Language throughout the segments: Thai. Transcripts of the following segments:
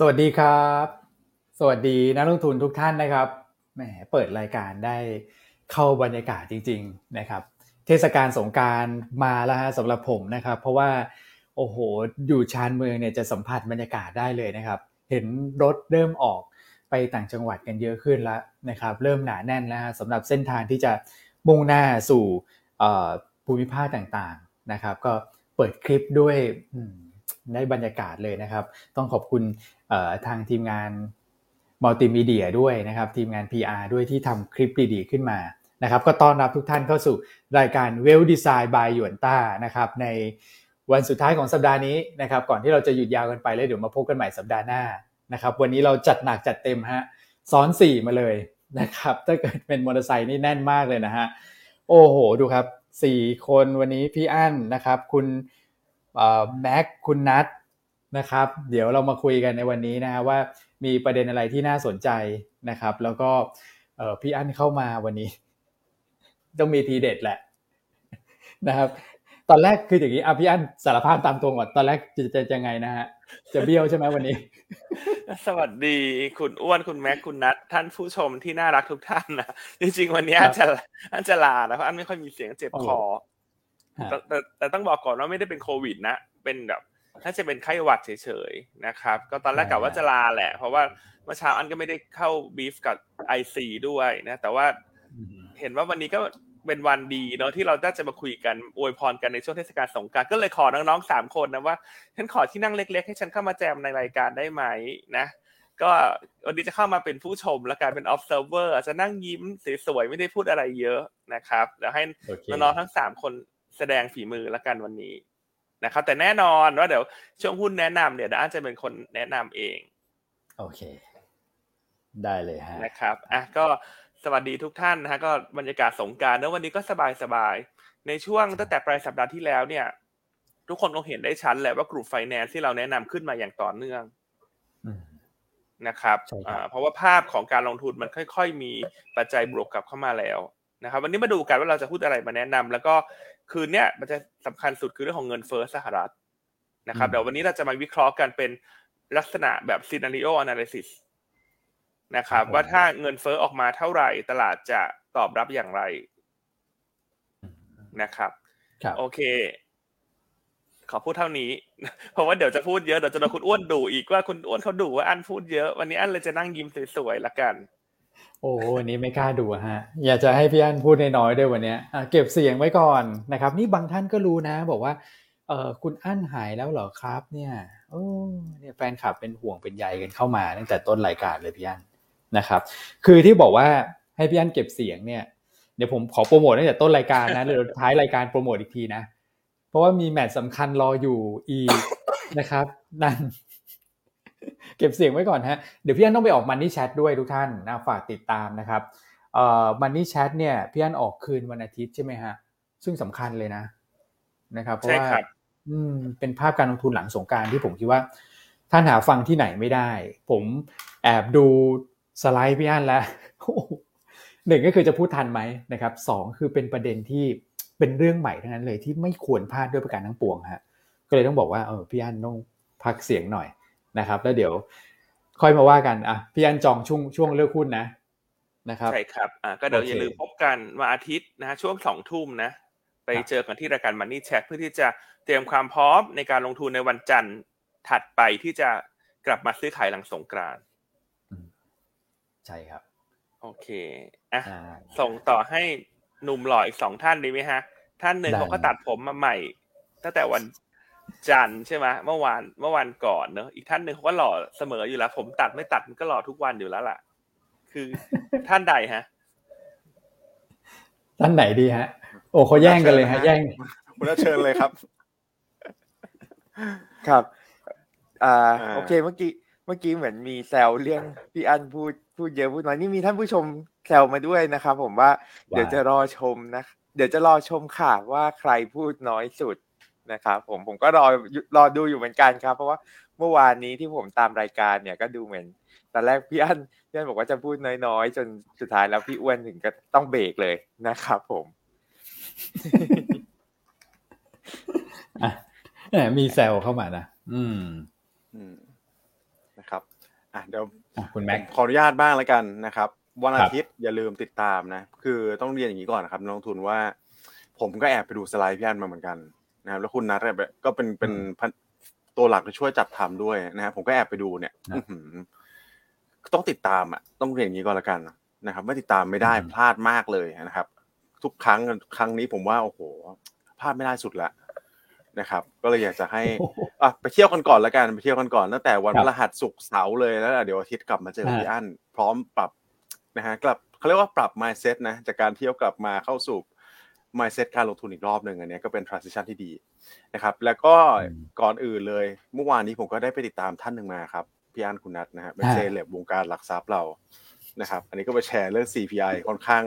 สวัสดีครับ สวัสดีนักลงทุนทุกท่านนะครับแหมเปิดรายการได้เข้าบรรยากาศจริง ๆนะครับ เทศกาลสงการมาแล้วฮะสำหรับผมนะครับ เพราะว่าโอ้โหอยู่ชานเมืองเนี่ยจะสัมผัสบรรยากาศได้เลยนะครับ เห็นรถเริ่มออกไปต่างจังหวัดกันเยอะขึ้นแล้วนะครับ เริ่มหนาแน่นแล้วสำหรับเส้นทางที่จะมุ่งหน้าสู่ภูมิภาคต่างๆนะครับ ก็เปิดคลิปด้วย ได้บรรยากาศเลยนะครับ ต้องขอบคุณทางทีมงานมัลติมีเดียด้วยนะครับ ทีมงาน PR ด้วยที่ทำคลิปดีๆขึ้นมานะครับ ก็ต้อนรับทุกท่านเข้าสู่รายการ Well Design by ยวนต้านะครับในวันสุดท้ายของสัปดาห์นี้นะครับ ก่อนที่เราจะหยุดยาวกันไปแล้วเดี๋ยวมาพบกันใหม่สัปดาห์หน้านะครับ วันนี้เราจัดหนักจัดเต็มฮะซ้อนสี่มาเลยนะครับ ถ้าเกิดเป็นมอเตอร์ไซค์นี่แน่นมากเลยนะฮะโอ้โหดูครับสี่คนวันนี้พี่อั้นนะครับ คุณ แม็กคุณนัทนะครับ เดี๋ยวเรามาคุยกันในวันนี้นะฮะว่ามีประเด็นอะไรที่น่าสนใจนะครับ แล้วก็พี่อั้นเข้ามาวันนี้ ต้องมีทีเด็ดแหละนะครับตอนแรกคืออย่างนี้อะพี่อั้นสารภาพตามตรงก่อนตอนแรกจะจะยังไงนะฮะจะเบี้ยวใช่ไหมวันนี้ สวัสดีคุณอ้วนคุณแม็กคุณนัทท่านผู้ชมที่น่ารักทุกท่านนะจริงๆวันนี้อันจะอันจะลานะเพราะอันไม่ค่อยมีเสียงเจ็บคอ แต่แต่ต้องบอกก่อนว่าไม่ได้เป็นโควิดนะ เป็นแบบถ้าจะเป็นไข้หวัดเฉยๆนะครับ ก็ตอนแรกกะว่าจะลาแหละ เพราะว่าเมื่อเช้าอันก็ไม่ได้เข้าบีฟกับไอซีด้วยนะ แต่ว่าเห็นว่าวันนี้ก็เป็นวันดีเนาะที่เราได้จะมาคุยกันอวยพรกันในช่วงเทศกาลสงการก็เลยขอน้องๆสามคนนะว่าฉันขอที่นั่งเล็ก ๆ ให้ฉันเข้ามาแจมในรายการได้ไหมนะ ก็วันนี้จะเข้ามาเป็นผู้ชมและการเป็น observer จะนั่งยิ้มสวยๆไม่ได้พูดอะไรเยอะนะครับเดี๋ยวให้น้องๆทั้งสามคน แสดงฝีมือแล้วกันวันนี้นะครับ แต่แน่นอนว่าเดี๋ยวช่วงหุ้นแนะนำเนี่ยด้านจะเป็นคนแนะนำเอง โอเค ได้เลยฮะนะครับอะก็สวัสดีทุกท่านนะฮะก็บรรยากาศสงการแล้ววันนี้ก็สบายสบายในช่วงตั้งแต่ปลายสัปดาห์ที่แล้วเนี่ย ทุกคนคงเห็นได้ชัดแหละว่ากลุ่มไฟแนนซ์ที่เราแนะนำขึ้นมาอย่างต่อเนื่องนะครับเพราะว่าภาพของการลงทุนมันค่อย ๆ มีปัจจัยบวกกลับเข้ามาแล้วนะครับ วันนี้มาดูกันว่าเราจะพูดอะไรมาแนะนำแล้วก็ คืนเนี้ยมันจะสำคัญสุดคือเรื่องของเงินเฟ้อสหรัฐนะครับเดี๋ยววันนี้เราจะมาวิเคราะห์กันเป็นลักษณะแบบ scenario analysis นะครับ ว่าถ้าเงินเฟ้อออกมาเท่าไหร่ตลาดจะตอบรับอย่างไรนะครับโอเค ขอพูดเท่านี้ เพราะว่าเดี๋ยวจะพูดเยอะเดี๋ยวจะโดนคุณอ้วนดูอีกว่าคุณอ้วนเขาดูว่าอันพูดเยอะ วันนี้อันเลยจะนั่งยิ้มสวยๆละกัน โอ้วันนี้ไม่กล้าดูฮะ อยากจะให้พี่อันพูดน้อยๆด้วยวันนี้เก็บเสียงไว้ก่อนนะครับ นี่บางท่านก็รู้นะ บอกว่าเออคุณอั้นหายแล้วเหรอครับ เนี่ยโอ้เนี่ยแฟนคลับเป็นห่วงเป็นใยกันเข้ามาตั้งแต่ต้นรายการเลยพี่อันนะครับ คือที่บอกว่าให้พี่อันเก็บเสียงเนี่ยเดี๋ยวผมขอโปรโมทตั้งแต่ต้นรายการนะหรือท้ายรายการโปรโมทอีกทีนะ เพราะว่ามีแมตช์สำคัญรออยู่อีนะครับ นั่น เก็บเสียงไว้ก่อนฮะเดี๋ยวพี่อันต้องไปออกมันนี่แชทด้วยทุกท่านนะฝากติดตามนะครับเอ่อมันนี่แชทเนี่ยพี่อันออกคืนวันอาทิตย์ใช่ไหมฮะซึ่งสำคัญเลยนะ นะครับเพราะว่าอืมเป็นภาพการลงทุนหลังสงการที่ผมคิดว่าท่านหาฟังที่ไหนไม่ได้ ผมแอบดูสไลด์พี่อันแล้วหนึ่งก็คือจะพูดทันไหมนะครับสองคือเป็นประเด็นที่เป็นเรื่องใหม่ทั้งนั้นเลยที่ไม่ควรพลาดด้วยประการทั้งปวงฮะก็เลยต้องบอกว่าเออพี่อันต้องพักเสียงหน่อย นะครับ แล้วเดี๋ยวค่อยมาว่ากันอะพี่อันจองช่วงช่วงเลือกหุ้นนะนะครับใช่ครับอ่าก็เดี๋ยวอย่าลืมพบกันวันอาทิตย์นะฮะช่วงสองทุ่มนะไปเจอกันที่รายการมันนี่แชทเพื่อที่จะเตรียมความพร้อมในการลงทุนในวันจันทร์ถัดไปที่จะกลับมาซื้อขายหลังสงกรานต์ใช่ครับ โอเคอะส่งต่อให้หนุ่มหล่ออีกสองท่านดีไหมฮะ ท่านหนึ่งเขาก็ตัดผมมาใหม่ตั้งแต่วัน จันใช่ไหมเมื่อวานเมื่อวานก่อนเนอะอีกท่านหนึ่งเขาก็หล่อเสมออยู่แล้ว ผมตัดไม่ตัดมันก็หล่อทุกวันอยู่แล้วล่ะ คือท่านใดฮะ ท่านไหนดีฮะ โอ้เขาแย่งกันเลยฮะ แย่งคุณเชิญเลยครับ ครับ อ่า โอเคเมื่อกี้เมื่อกี้เหมือนมีแซวเรื่องพี่อันพูดพูดเยอะพูดน้อยนี่มีท่านผู้ชมแซวมาด้วยนะครับผมว่าเดี๋ยวจะรอชมนะเดี๋ยวจะรอชมข่าวว่าใครพูดน้อยสุด นะครับผมผมก็รอรอดูอยู่เหมือนกันครับ เพราะว่าเมื่อวานนี้ที่ผมตามรายการเนี่ยก็ดูเหมือนตอนแรกพี่อั้นพี่อั้นบอกว่าจะพูดน้อยๆ จนสุดท้ายแล้วพี่อ้วนถึงก็ต้องเบรกเลยนะครับผมอะมีแซวเข้ามานะอืมนะครับ อะเดี๋ยวคุณแม็กขออนุญาตบ้างแล้วกันนะครับ วันอาทิตย์อย่าลืมติดตามนะ คือต้องเรียนอย่างนี้ก่อนนะครับนักลงทุนว่า ผมก็แอบไปดูสไลด์พี่อันมาเหมือนกัน นะครับแล้วคุณนัทก็เป็นเป็นตัวหลักที่ช่วยจัดทำด้วยนะครับผมก็แอบไปดูเนี่ยต้องติดตามอะต้องเรียนอย่างนี้ก่อนละกันนะครับไม่ติดตามไม่ได้พลาดมากเลยนะครับ ทุกครั้งครั้งนี้ผมว่าโอ้โหพลาดไม่ได้สุดละนะครับ ก็เลยอยากจะให้อะไปเที่ยวกันก่อนละกันไปเที่ยวกันก่อนตั้งแต่วันพฤหัสศุกร์เสาร์เลยแล้วเดี๋ยวอาทิตย์กลับมาเจอพี่อั้นพร้อมปรับนะฮะกลับเขาเรียกว่าปรับ mindset นะจากการเที่ยวกลับมาเข้าสู่ mindset การลงทุนอีกรอบหนึ่งอันนี้ก็เป็น transition ที่ดีนะครับ แล้วก็ก่อนอื่นเลย เมื่อวานนี้ผมก็ได้ไปติดตามท่านหนึ่งมาครับ พี่อั้นคุณนัทนะฮะเป็นเซเลบวงการหลักทรัพย์เรานะครับ อันนี้ก็ไปแชร์เรื่อง CPI ค่อนข้าง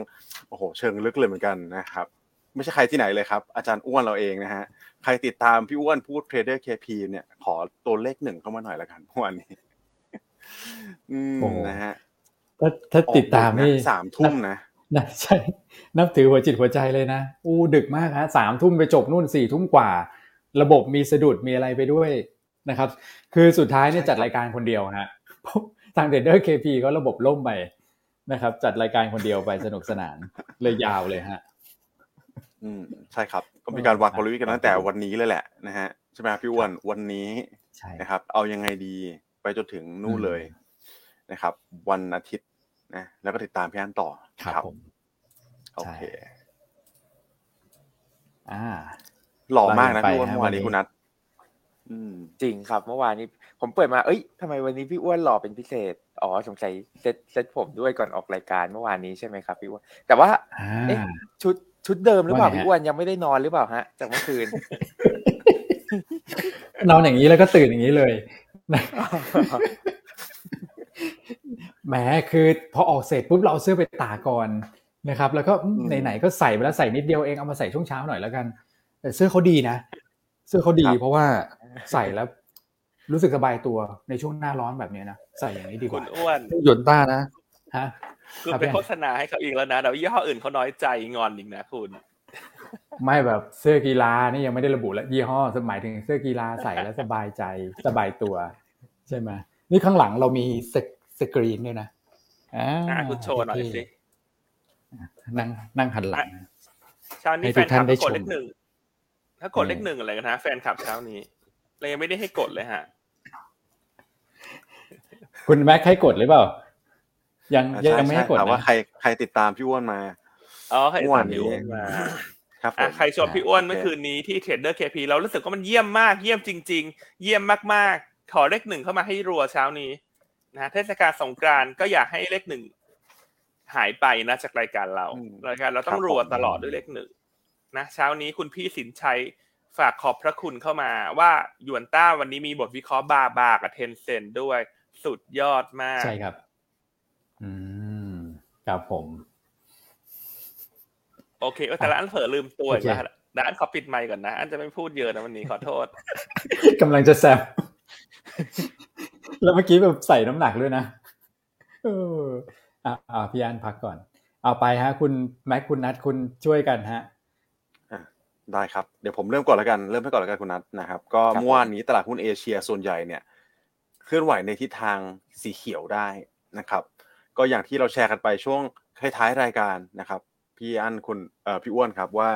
โอ้โหเชิงลึกเลยเหมือนกันนะครับ ไม่ใช่ใครที่ไหนเลยครับ อาจารย์อ้วนเราเองนะฮะ ใครติดตามพี่อ้วนพูดเทรดเดอร์เคพีเนี่ยขอตัวเลขหนึ่งเข้ามาหน่อยละกันเมื่อวานนี้อืมนะฮะถ้าถ้าติดตามนี่สามทุ่มนะ นะใช่นับถือหัวจิตหัวใจเลยนะอู้ดึกมากฮะสามทุ่มไปจบนู่นสี่ทุ่มกว่า ระบบมีสะดุดมีอะไรไปด้วยนะครับ คือสุดท้ายเนี่ยจัดรายการคนเดียวฮะทางเดเดอร์เคพีก็ระบบล่มไปนะครับ จัดรายการคนเดียวไปสนุกสนานเลยยาวเลยฮะ อืมใช่ครับ ก็มีการวางกลยุทธ์กันตั้งแต่วันนี้เลยแหละนะฮะใช่ไหมพี่อ้วนวันนี้นะครับ เอายังไงดีไปจนถึงนู่นเลยนะครับ วันอาทิตย์ นะแล้วก็ติดตามพี่อันต่อครับโอเคอ่าหล่อมากนะพี่อ้วนเมื่อวานนี้คุณนัทจริงครับ เมื่อวานนี้ ผมเปิดมาเอ้ยทำไมวันนี้พี่อ้วนหล่อเป็นพิเศษ อ๋อสงสัยเซตเซตผมด้วยก่อนออกรายการเมื่อวานนี้ใช่ไหมครับพี่อ้วนแต่ว่าเอ๊ะชุดชุดเดิมหรือเปล่าพี่อ้วนยังไม่ได้นอนหรือเปล่าฮะจากเมื่อคืน นอนอย่างนี้แล้วก็ตื่นอย่างนี้เลย แหมคือพอออกเสร็จปุ๊บเราเอาเสื้อไปตากก่อนนะครับ แล้วก็ไหนๆก็ใส่ไปแล้วใส่นิดเดียวเองเอามาใส่ช่วงเช้าหน่อยแล้วกัน แต่เสื้อเขาดีนะ เสื้อเขาดีเพราะว่าใส่แล้ว รู้สึกสบายตัวในช่วงหน้าร้อนแบบนี้นะใส่อย่างนี้ดีกว่าอ้วนหยนต้านะฮะคุณไปโฆษณาให้เขาอีกแล้วนะเดี๋ยวยี่ห้ออื่นเขาน้อยใจงอนอีกนะคุณ ไม่แบบเสื้อกีฬานี่ยังไม่ได้ระบุแล้วยี่ห้อสมัยถึงเสื้อกีฬาใส่แล้วสบายใจสบายตัว ใช่ไหมนี่ข้างหลังเรามี สกรีนด้วยนะอ่าคุณโชว์หน่อยสินั่งนั่งหันหลังเช้านี้แฟนคลับกดเลขหนึ่งถ้ากดเลขหนึ่งอะไรกันนะแฟนคลับเช้านี้เรายังไม่ได้ให้กดเลยฮะ คุณแม็กให้กดหรือเปล่า ยังยังไม่ให้กดว่าใครใครติดตามพี่อ้วนมาอ๋อใครติดตามพี่อ้วนมาครับใครชมพี่อ้วนเมื่อคืนนี้ที่เทรดเดอร์เคพีเรารู้สึกว่ามันเยี่ยมมาก เยี่ยมจริง ๆ เยี่ยมมากๆ ขอเลขหนึ่งเข้ามาให้รัวเช้านี้ นะเทศกาลสงกรานก็อยากให้เลขหนึ่งหายไปนะจากรายการเรา รายการเราต้องรัวตลอดด้วยเลขหนึ่งนะเช้านี้คุณพี่สินชัยฝากขอบพระคุณเข้ามาว่าหยวนต้าวันนี้มีบทวิเคราะห์บาบากับเทนเซนด้วยสุดยอดมาก ใช่ครับ อืมครับผม โอเคแต่ละอันเผลอลืมตัวอีกแล้วด้านขอปิดไมค์ก่อนนะ อันจะไม่พูดเยอะนะวันนี้ขอโทษกำลังจะแซว แล้วเมื่อกี้แบบใส่น้ำหนักด้วยนะเอออ่าพี่อันพักก่อน เอาไปฮะ คุณแม็กคุณนัทคุณช่วยกันฮะได้ครับ เดี๋ยวผมเริ่มก่อนแล้วกันเริ่มให้ก่อนแล้วกันคุณนัทนะครับ ก็เมื่อวานนี้ตลาดหุ้นเอเชียส่วนใหญ่เนี่ย เคลื่อนไหวในทิศทางสีเขียวได้นะครับ ก็อย่างที่เราแชร์กันไปช่วงท้ายๆรายการนะครับ พี่อันคุณเอ่อพี่อ้วนครับว่า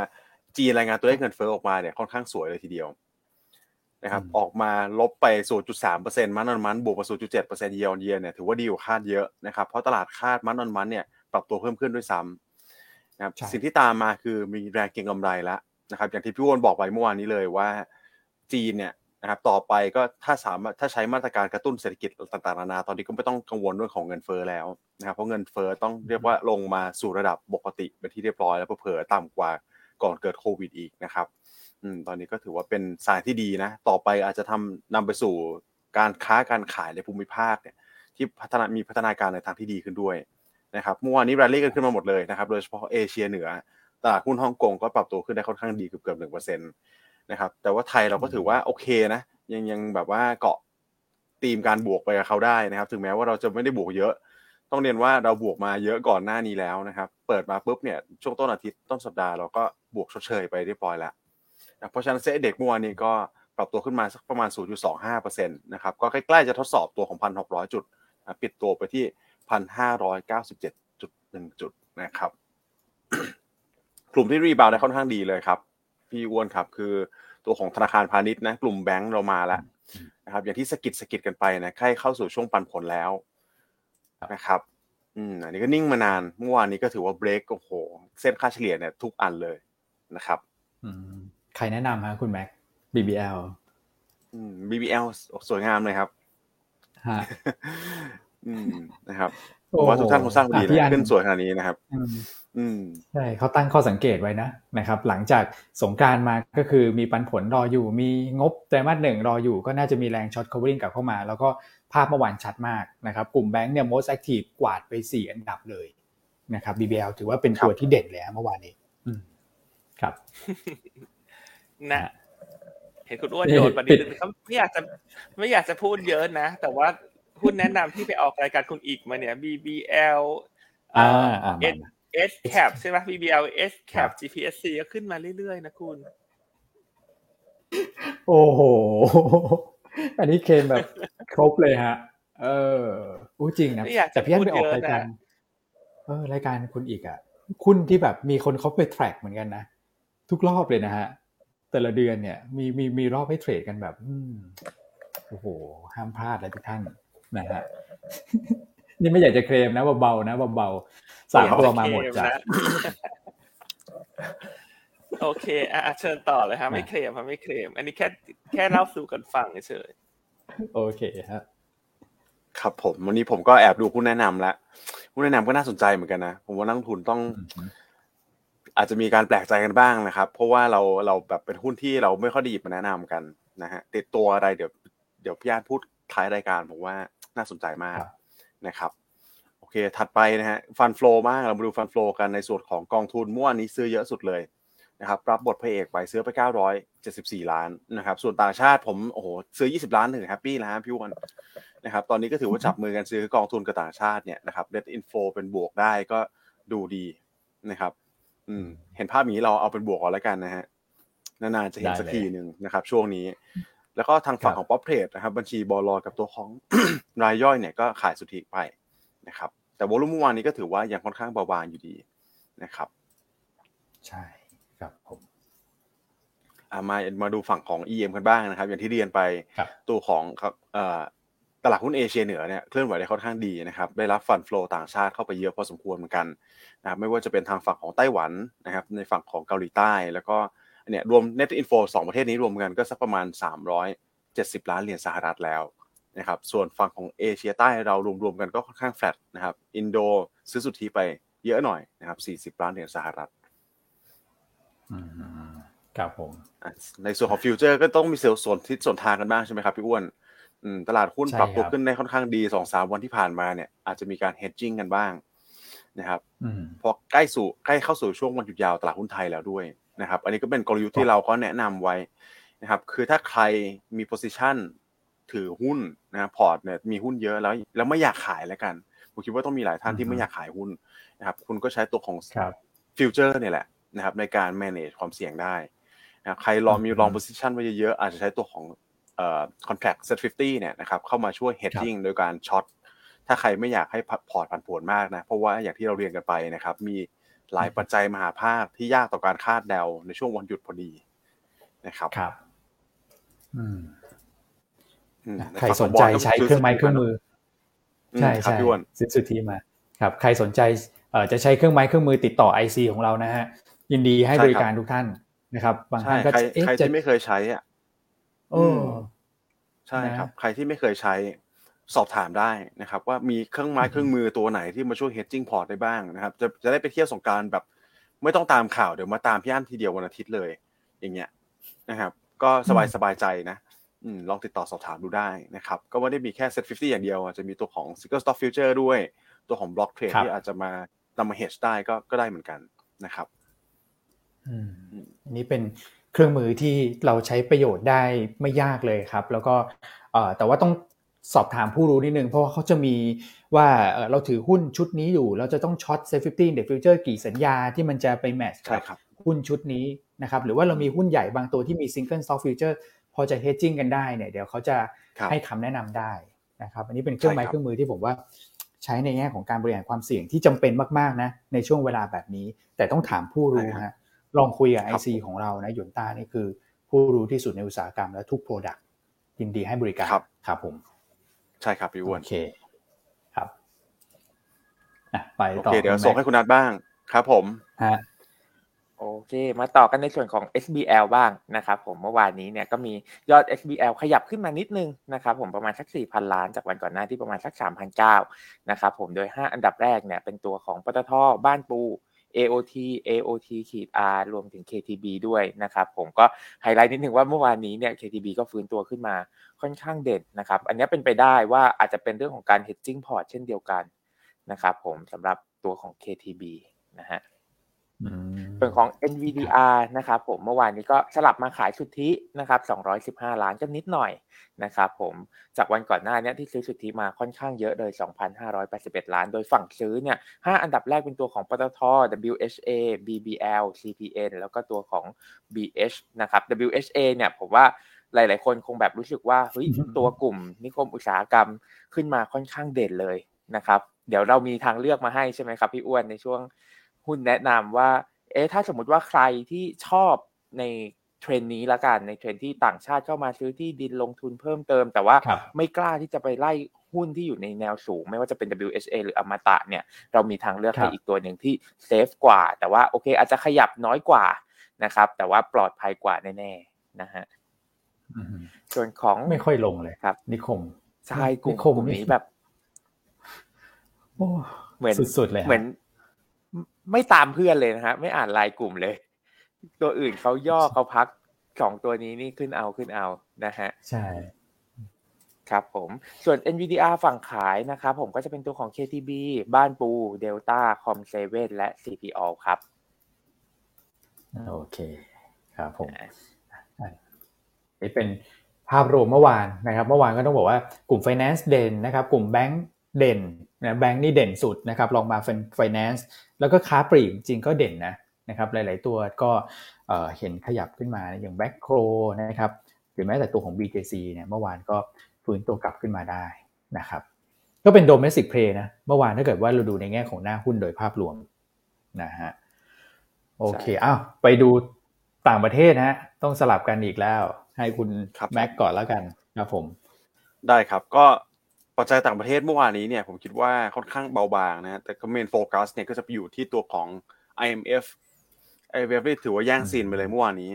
จีนรายงานตัวเลขเงินเฟ้อออกมาเนี่ยค่อนข้างสวยเลยทีเดียว นะครับออกมาลบไป 0.3%มันนอนมันบวกมา0.7%เยียร์เยียร์เนี่ยถือว่าดีกว่าคาดเยอะนะครับเพราะตลาดคาดมันนอนมันเนี่ยปรับตัวเพิ่มขึ้นด้วยซ้ำนะครับสิ่งที่ตามมาคือมีแรงเก็งกำไรแล้วนะครับอย่างที่พี่วอนบอกไปเมื่อวานนี้เลยว่าจีนเนี่ยนะครับต่อไปก็ถ้าสามารถถ้าใช้มาตรการกระตุ้นเศรษฐกิจต่างๆนานาตอนนี้ก็ไม่ต้องกังวลเรื่องของเงินเฟ้อแล้วนะครับเพราะเงินเฟ้อต้องเรียกว่าลงมาสู่ระดับปกติเป็นที่เรียบร้อยแล้วเผลอต่ำกว่าก่อนเกิดโควิดอีกนะครับอืม ตอนนี้ก็ถือว่าเป็นสายที่ดีนะ ต่อไปอาจจะทำนำไปสู่การค้าการขายในภูมิภาคเนี่ยที่พัฒนามีพัฒนาการในทางที่ดีขึ้นด้วยนะครับเมื่อวานนี้แรลลี่กันขึ้นมาหมดเลยนะครับโดยเฉพาะเอเชียเหนือ ตลาดหุ้นฮ่องกงก็ปรับตัวขึ้นได้ค่อนข้างดีเกือบเกือบหนึ่งเปอร์เซ็นต์นะครับแต่ว่าไทยเราก็ถือว่าโอเคนะ ยังยังแบบว่าเกาะตีมการบวกไปกับเขาได้นะครับ ถึงแม้ว่าเราจะไม่ได้บวกเยอะ ต้องเรียนว่าเราบวกมาเยอะก่อนหน้านี้แล้วนะครับ เปิดมาปุ๊บเนี่ยช่วงต้นอาทิตย์ต้นสัปดาห์เราก็บวกชดเชยไปเรียบร้อยแล้ว เพราะฉะนั้นเซ็ตเด็กเมื่อวานนี้ก็ปรับตัวขึ้นมาสักประมาณ 0.25%นะครับ ก็ใกล้ๆจะทดสอบตัวของ 1,600 จุด ปิดตัวไปที่ 1,597.1 จุดนะครับ กลุ่มที่รีบาวได้ค่อนข้างดีเลยครับ พี่อ้วนครับคือตัวของธนาคารพาณิชย์นะ กลุ่มแบงก์เรามาแล้วนะครับ อย่างที่สกิดสกิดกันไปนะใกล้เข้าสู่ช่วงปันผลแล้วนะครับ อืม อันนี้ก็นิ่งมานาน เมื่อวานนี้ก็ถือว่าเบรกโอ้โห เส้นค่าเฉลี่ยเนี่ยทุกอันเลยนะครับ อืม ใครแนะนำฮะคุณแม็ก BBL อืม BBL สวยงามเลยครับฮะอืมนะครับผมว่าทุกท่านคงสร้างดีนะขึ้นสวยขนาดนี้นะครับ อืมใช่เขาตั้งข้อสังเกตไว้นะนะครับ หลังจากสงการมาก็คือมีปันผลรออยู่ มีงบไตรมาสหนึ่งรออยู่ ก็น่าจะมีแรงช็อต covering กลับเข้ามา แล้วก็ภาพเมื่อวานชัดมากนะครับ กลุ่มแบงค์เนี่ย most active กวาดไป4อันดับเลยนะครับ BBL ถือว่าเป็นตัวที่เด่นเลยเมื่อวานนี้อืมครับ นะเห็นคุณอ้วนโยนประเด็นเขาไม่อยากจะไม่อยากจะพูดเยอะนะ แต่ว่าหุ้นแนะนำที่ไปออกรายการคุณอีกมาเนี่ย BBL อ่าอ่า S cap ใช่ไหม BBL S cap GPSC ก็ขึ้นมาเรื่อยๆนะคุณ โอ้โห อันนี้เคนแบบครบเลยฮะ เอออู้จริงนะ แต่พี่อันไปออกรายการ เออ รายการคุณอีกอะ คุณที่แบบมีคนเขาไปแทร็กเหมือนกันนะ ทุกรอบเลยนะฮะ แต่ละเดือนเนี่ยมีมีมีรอบให้เทรดกันแบบอืมโอ้โห ห้ามพลาดเลยทุกท่านนะฮะนี่ไม่อยากจะเคลมนะเบาๆนะเบาๆสามตัวมาหมดจ้ะโอเคอะเชิญต่อเลยฮะไม่เคลมครับไม่เคลม อันนี้แค่แค่เล่าสู่กันฟังเฉยโอเคฮะครับผมวันนี้ผมก็แอบดูผู้แนะนำแล้วผู้แนะนำก็น่าสนใจเหมือนกันนะ ผมว่านักทุนต้อง อาจจะมีการแปลกใจกันบ้างนะครับ เพราะว่าเราเราแบบเป็นหุ้นที่เราไม่ค่อยได้หยิบมาแนะนำกันนะฮะติดตัวอะไรเดี๋ยวเดี๋ยวพี่อาร์ตพูดท้ายรายการผมว่าน่าสนใจมากนะครับโอเคถัดไปนะฮะฟันฟลอมากเรามาดูฟันฟลอกันในส่วนของกองทุนเมื่อวานนี้ซื้อเยอะสุดเลยนะครับรับบทพระเอกไปซื้อไป 974 ล้านนะครับส่วนต่างชาติผมโอ้โหซื้อ 20 ล้านถึงแฮปปี้แล้วพี่วันนะครับตอนนี้ก็ถือว่าจับมือกันซื้อกองทุนกับต่างชาติเนี่ยนะครับ Net Info เป็นบวกได้ก็ดูดีนะครับ อืม เห็นภาพนี้เราเอาเป็นบวกก่อนแล้วกันนะฮะนานๆจะเห็นสักทีหนึ่งนะครับ ช่วงนี้ แล้วก็ทางฝั่งของป๊อปเทรดนะครับ บัญชีบอลกับตัวของรายย่อยเนี่ยก็ขายสุทธิไปนะครับ แต่วอลุ่มเมื่อวานนี้ก็ถือว่ายังค่อนข้างเบาบางอยู่ดีนะครับ ใช่ครับผมมามาดูฝั่งของ EM กันบ้างนะครับ อย่างที่เรียนไปตัวของ ตลาดหุ้นเอเชียเหนือเนี่ยเคลื่อนไหวได้ค่อนข้างดีนะครับได้รับฟันฟลอต่างชาติเข้าไปเยอะพอสมควรเหมือนกันนะครับไม่ว่าจะเป็นทางฝั่งของไต้หวันนะครับในฝั่งของเกาหลีใต้ แล้วก็เนี่ยรวม Net Info สองประเทศนี้รวมกันก็สักประมาณ 370 ล้านเหรียญสหรัฐแล้วนะครับส่วนฝั่งของเอเชียใต้เรารวมๆกันก็ค่อนข้างแฟลตนะครับอินโดซื้อสุทธิไปเยอะหน่อยนะครับ40 ล้านเหรียญสหรัฐครับผมในส่วนของ future ก็ต้องมี sell สวนทิศสวนทางกันบ้างใช่ไหมครับพี่อ้วน ตลาดหุ้นปรับตัวขึ้นได้ค่อนข้างดีสองสามวันที่ผ่านมาเนี่ยอาจจะมีการ hedging กันบ้างนะครับพอใกล้สู่ใกล้เข้าสู่ช่วงวันหยุดยาวตลาดหุ้นไทยแล้วด้วยนะครับ อันนี้ก็เป็นกลยุทธ์ที่เราก็แนะนำไว้นะครับ คือถ้าใครมี position ถือหุ้นนะพอร์ตเนี่ยมีหุ้นเยอะแล้ว แล้วไม่อยากขายแล้วกันผมคิดว่าต้องมีหลายท่านที่ไม่อยากขายหุ้นนะครับ คุณก็ใช้ตัวของ future เนี่ยแหละนะครับ ในการ manage ความเสี่ยงได้นะใครลองมี long position ไว้เยอะๆอาจจะใช้ตัวของ เอ่อ contract set 50เนี่ยนะครับเข้ามาช่วย hedging โดยการ short ถ้าใครไม่อยากให้พอร์ตผันผวนมากนะ เพราะว่าอย่างที่เราเรียนกันไปนะครับ มีหลายปัจจัยมหภาคที่ยากต่อการคาดเดาในช่วงวันหยุดพอดีนะครับครับ อืมใครสนใจใช้เครื่องไม้เครื่องมือ ใช่ใช่ซื้อสุทธิมาครับ ใครสนใจเอ่อจะใช้เครื่องไม้เครื่องมือติดต่อ IC ของเรานะฮะยินดีให้บริการทุกท่านนะครับ บางท่านก็ใครใครที่ไม่เคยใช้อะ โอ้ใช่ครับ ใครที่ไม่เคยใช้สอบถามได้นะครับ ว่ามีเครื่องไม้เครื่องมือตัวไหนที่มาช่วย hedging port ได้บ้างนะครับ จะจะได้ไปเที่ยวสงการแบบ ไม่ต้องตามข่าวเดี๋ยวมาตามพี่อั้นทีเดียววันอาทิตย์เลย อย่างเงี้ยนะครับ ก็สบายสบายใจนะอืมลองติดต่อสอบถามดูได้นะครับ ก็ไม่ได้มีแค่ set 50อย่างเดียวจะมีตัวของ single stock future ด้วย ตัวของ block trade ที่อาจจะมานำมา hedge ได้ก็ก็ได้เหมือนกันนะครับอืมอันนี้เป็น เครื่องมือที่เราใช้ประโยชน์ได้ไม่ยากเลยครับ แล้วก็แต่ว่าต้องสอบถามผู้รู้นิดนึง เพราะว่าเขาจะมีว่าเราถือหุ้นชุดนี้อยู่ เราจะต้อง short SET50 Index future กี่สัญญาที่มันจะไป match กับหุ้นชุดนี้นะครับหรือว่าเรามีหุ้นใหญ่บางตัวที่มี single stock future พอจะ hedging กันได้เนี่ยเดี๋ยวเขาจะให้คำแนะนำได้นะครับอันนี้เป็นเครื่องไม้เครื่องมือที่ผมว่าใช้ในแง่ของการบริหารความเสี่ยงที่จำเป็นมากๆนะในช่วงเวลาแบบนี้ แต่ต้องถามผู้รู้ฮะ ลองคุยกับ IC ของเรานะหยวนต้านี่คือผู้รู้ที่สุดในอุตสาหกรรมและทุก product ยินดีให้บริการครับผม ใช่ครับพี่อ้วนโอเคครับไปต่อโอเคเดี๋ยวส่งให้คุณนัทบ้างครับ ผมฮะโอเค มาต่อกันในส่วนของ SBL บ้างนะครับผมเมื่อวานนี้เนี่ยก็มียอด SBL ขยับขึ้นมานิดนึงนะครับผมประมาณสัก 4,000 ล้านจากวันก่อนหน้าที่ประมาณสัก 3,900นะครับผมโดย 5 อันดับแรกเนี่ยเป็นตัวของปตทบ้านปู AOT AOT ขีด R รวมถึง KTB ด้วยนะครับผมก็ไฮไลท์นิดนึงว่าเมื่อวานนี้เนี่ย KTB ก็ฟื้นตัวขึ้นมาค่อนข้างเด่นนะครับ อันนี้เป็นไปได้ว่าอาจจะเป็นเรื่องของการ hedging port เช่นเดียวกันนะครับผมสำหรับตัวของ KTB นะฮะ ส่วนของ NVDR นะครับผมเมื่อวานนี้ก็สลับมาขายสุทธินะครับ215 ล้านก็นิดหน่อยนะครับผมจากวันก่อนหน้านี้ที่ซื้อสุทธิมาค่อนข้างเยอะเลย 2,581 ล้าน โดยฝั่งซื้อเนี่ย5อันดับแรกเป็นตัวของปตท WHA BBL CPN แล้วก็ตัวของ BH นะครับ WHA เนี่ยผมว่าหลาย ๆ คนคงแบบรู้สึกว่าเฮ้ยตัวกลุ่มนิคมอุตสาหกรรมขึ้นมาค่อนข้างเด่นเลยนะครับ เดี๋ยวเรามีทางเลือกมาให้ใช่ไหมครับพี่อ้วนในช่วง หุ้นแนะนำว่า เอ๊ะถ้าสมมติว่าใครที่ชอบในเทรนนี้ละกันในเทรนที่ต่างชาติเข้ามาซื้อที่ดินลงทุนเพิ่มเติม แต่ว่าไม่กล้าที่จะไปไล่หุ้นที่อยู่ในแนวสูง ไม่ว่าจะเป็น WHA หรืออมตะเนี่ยเรามีทางเลือกให้อีกตัวหนึ่งที่เซฟกว่า แต่ว่าโอเค อาจจะขยับน้อยกว่านะครับ แต่ว่าปลอดภัยกว่าแน่ๆนะฮะส่วนของไม่ค่อยลงเลยครับ นิคมใช่กลุ่มนี้แบบเหมือนสุดๆเลยเหมือน ไม่ตามเพื่อนเลยนะฮะไม่อ่านรายกลุ่มเลย ตัวอื่นเขาย่อเขาพักสองตัวนี้นี่ขึ้นเอาขึ้นเอานะฮะใช่ครับผมส่วน NVDR ฝั่งขายนะครับผมก็จะเป็นตัวของ KTB บ้านปู Delta คอมเซเว่นและ CPO ครับโอเคครับผมนี่เป็นภาพรวมเมื่อวานนะครับ เมื่อวานก็ต้องบอกว่ากลุ่ม Finance เด่นนะครับ กลุ่มแบงก์ เด่นนะแบงก์นี่เด่นสุดนะครับรองมาเป็นไฟแนนซ์แล้วก็ค้าปลีกจริงก็เด่นนะนะครับหลาย ๆ ตัวก็เห็นขยับขึ้นมาอย่างแม็คโครนะครับหรือแม้แต่ตัวของ BJC เนี่ยเมื่อวานก็ฟื้นตัวกลับขึ้นมาได้นะครับก็เป็น domestic play นะเมื่อวานถ้าเกิดว่าเราดูในแง่ของหน้าหุ้นโดยภาพรวมนะฮะโอเคอ้าวไปดูต่างประเทศนะฮะต้องสลับกันอีกแล้ว ให้คุณแม็กก่อนแล้วกันครับผม ได้ครับก็ ปัจจัยต่างประเทศเมื่อวานนี้เนี่ยผมคิดว่าค่อนข้างเบาบางนะแต่ก็เมนโฟกัสเนี่ยก็จะไปอยู่ที่ตัวของ IMF IMF ถือว่าแย่งซีนไปเลยเมื่อวานนี้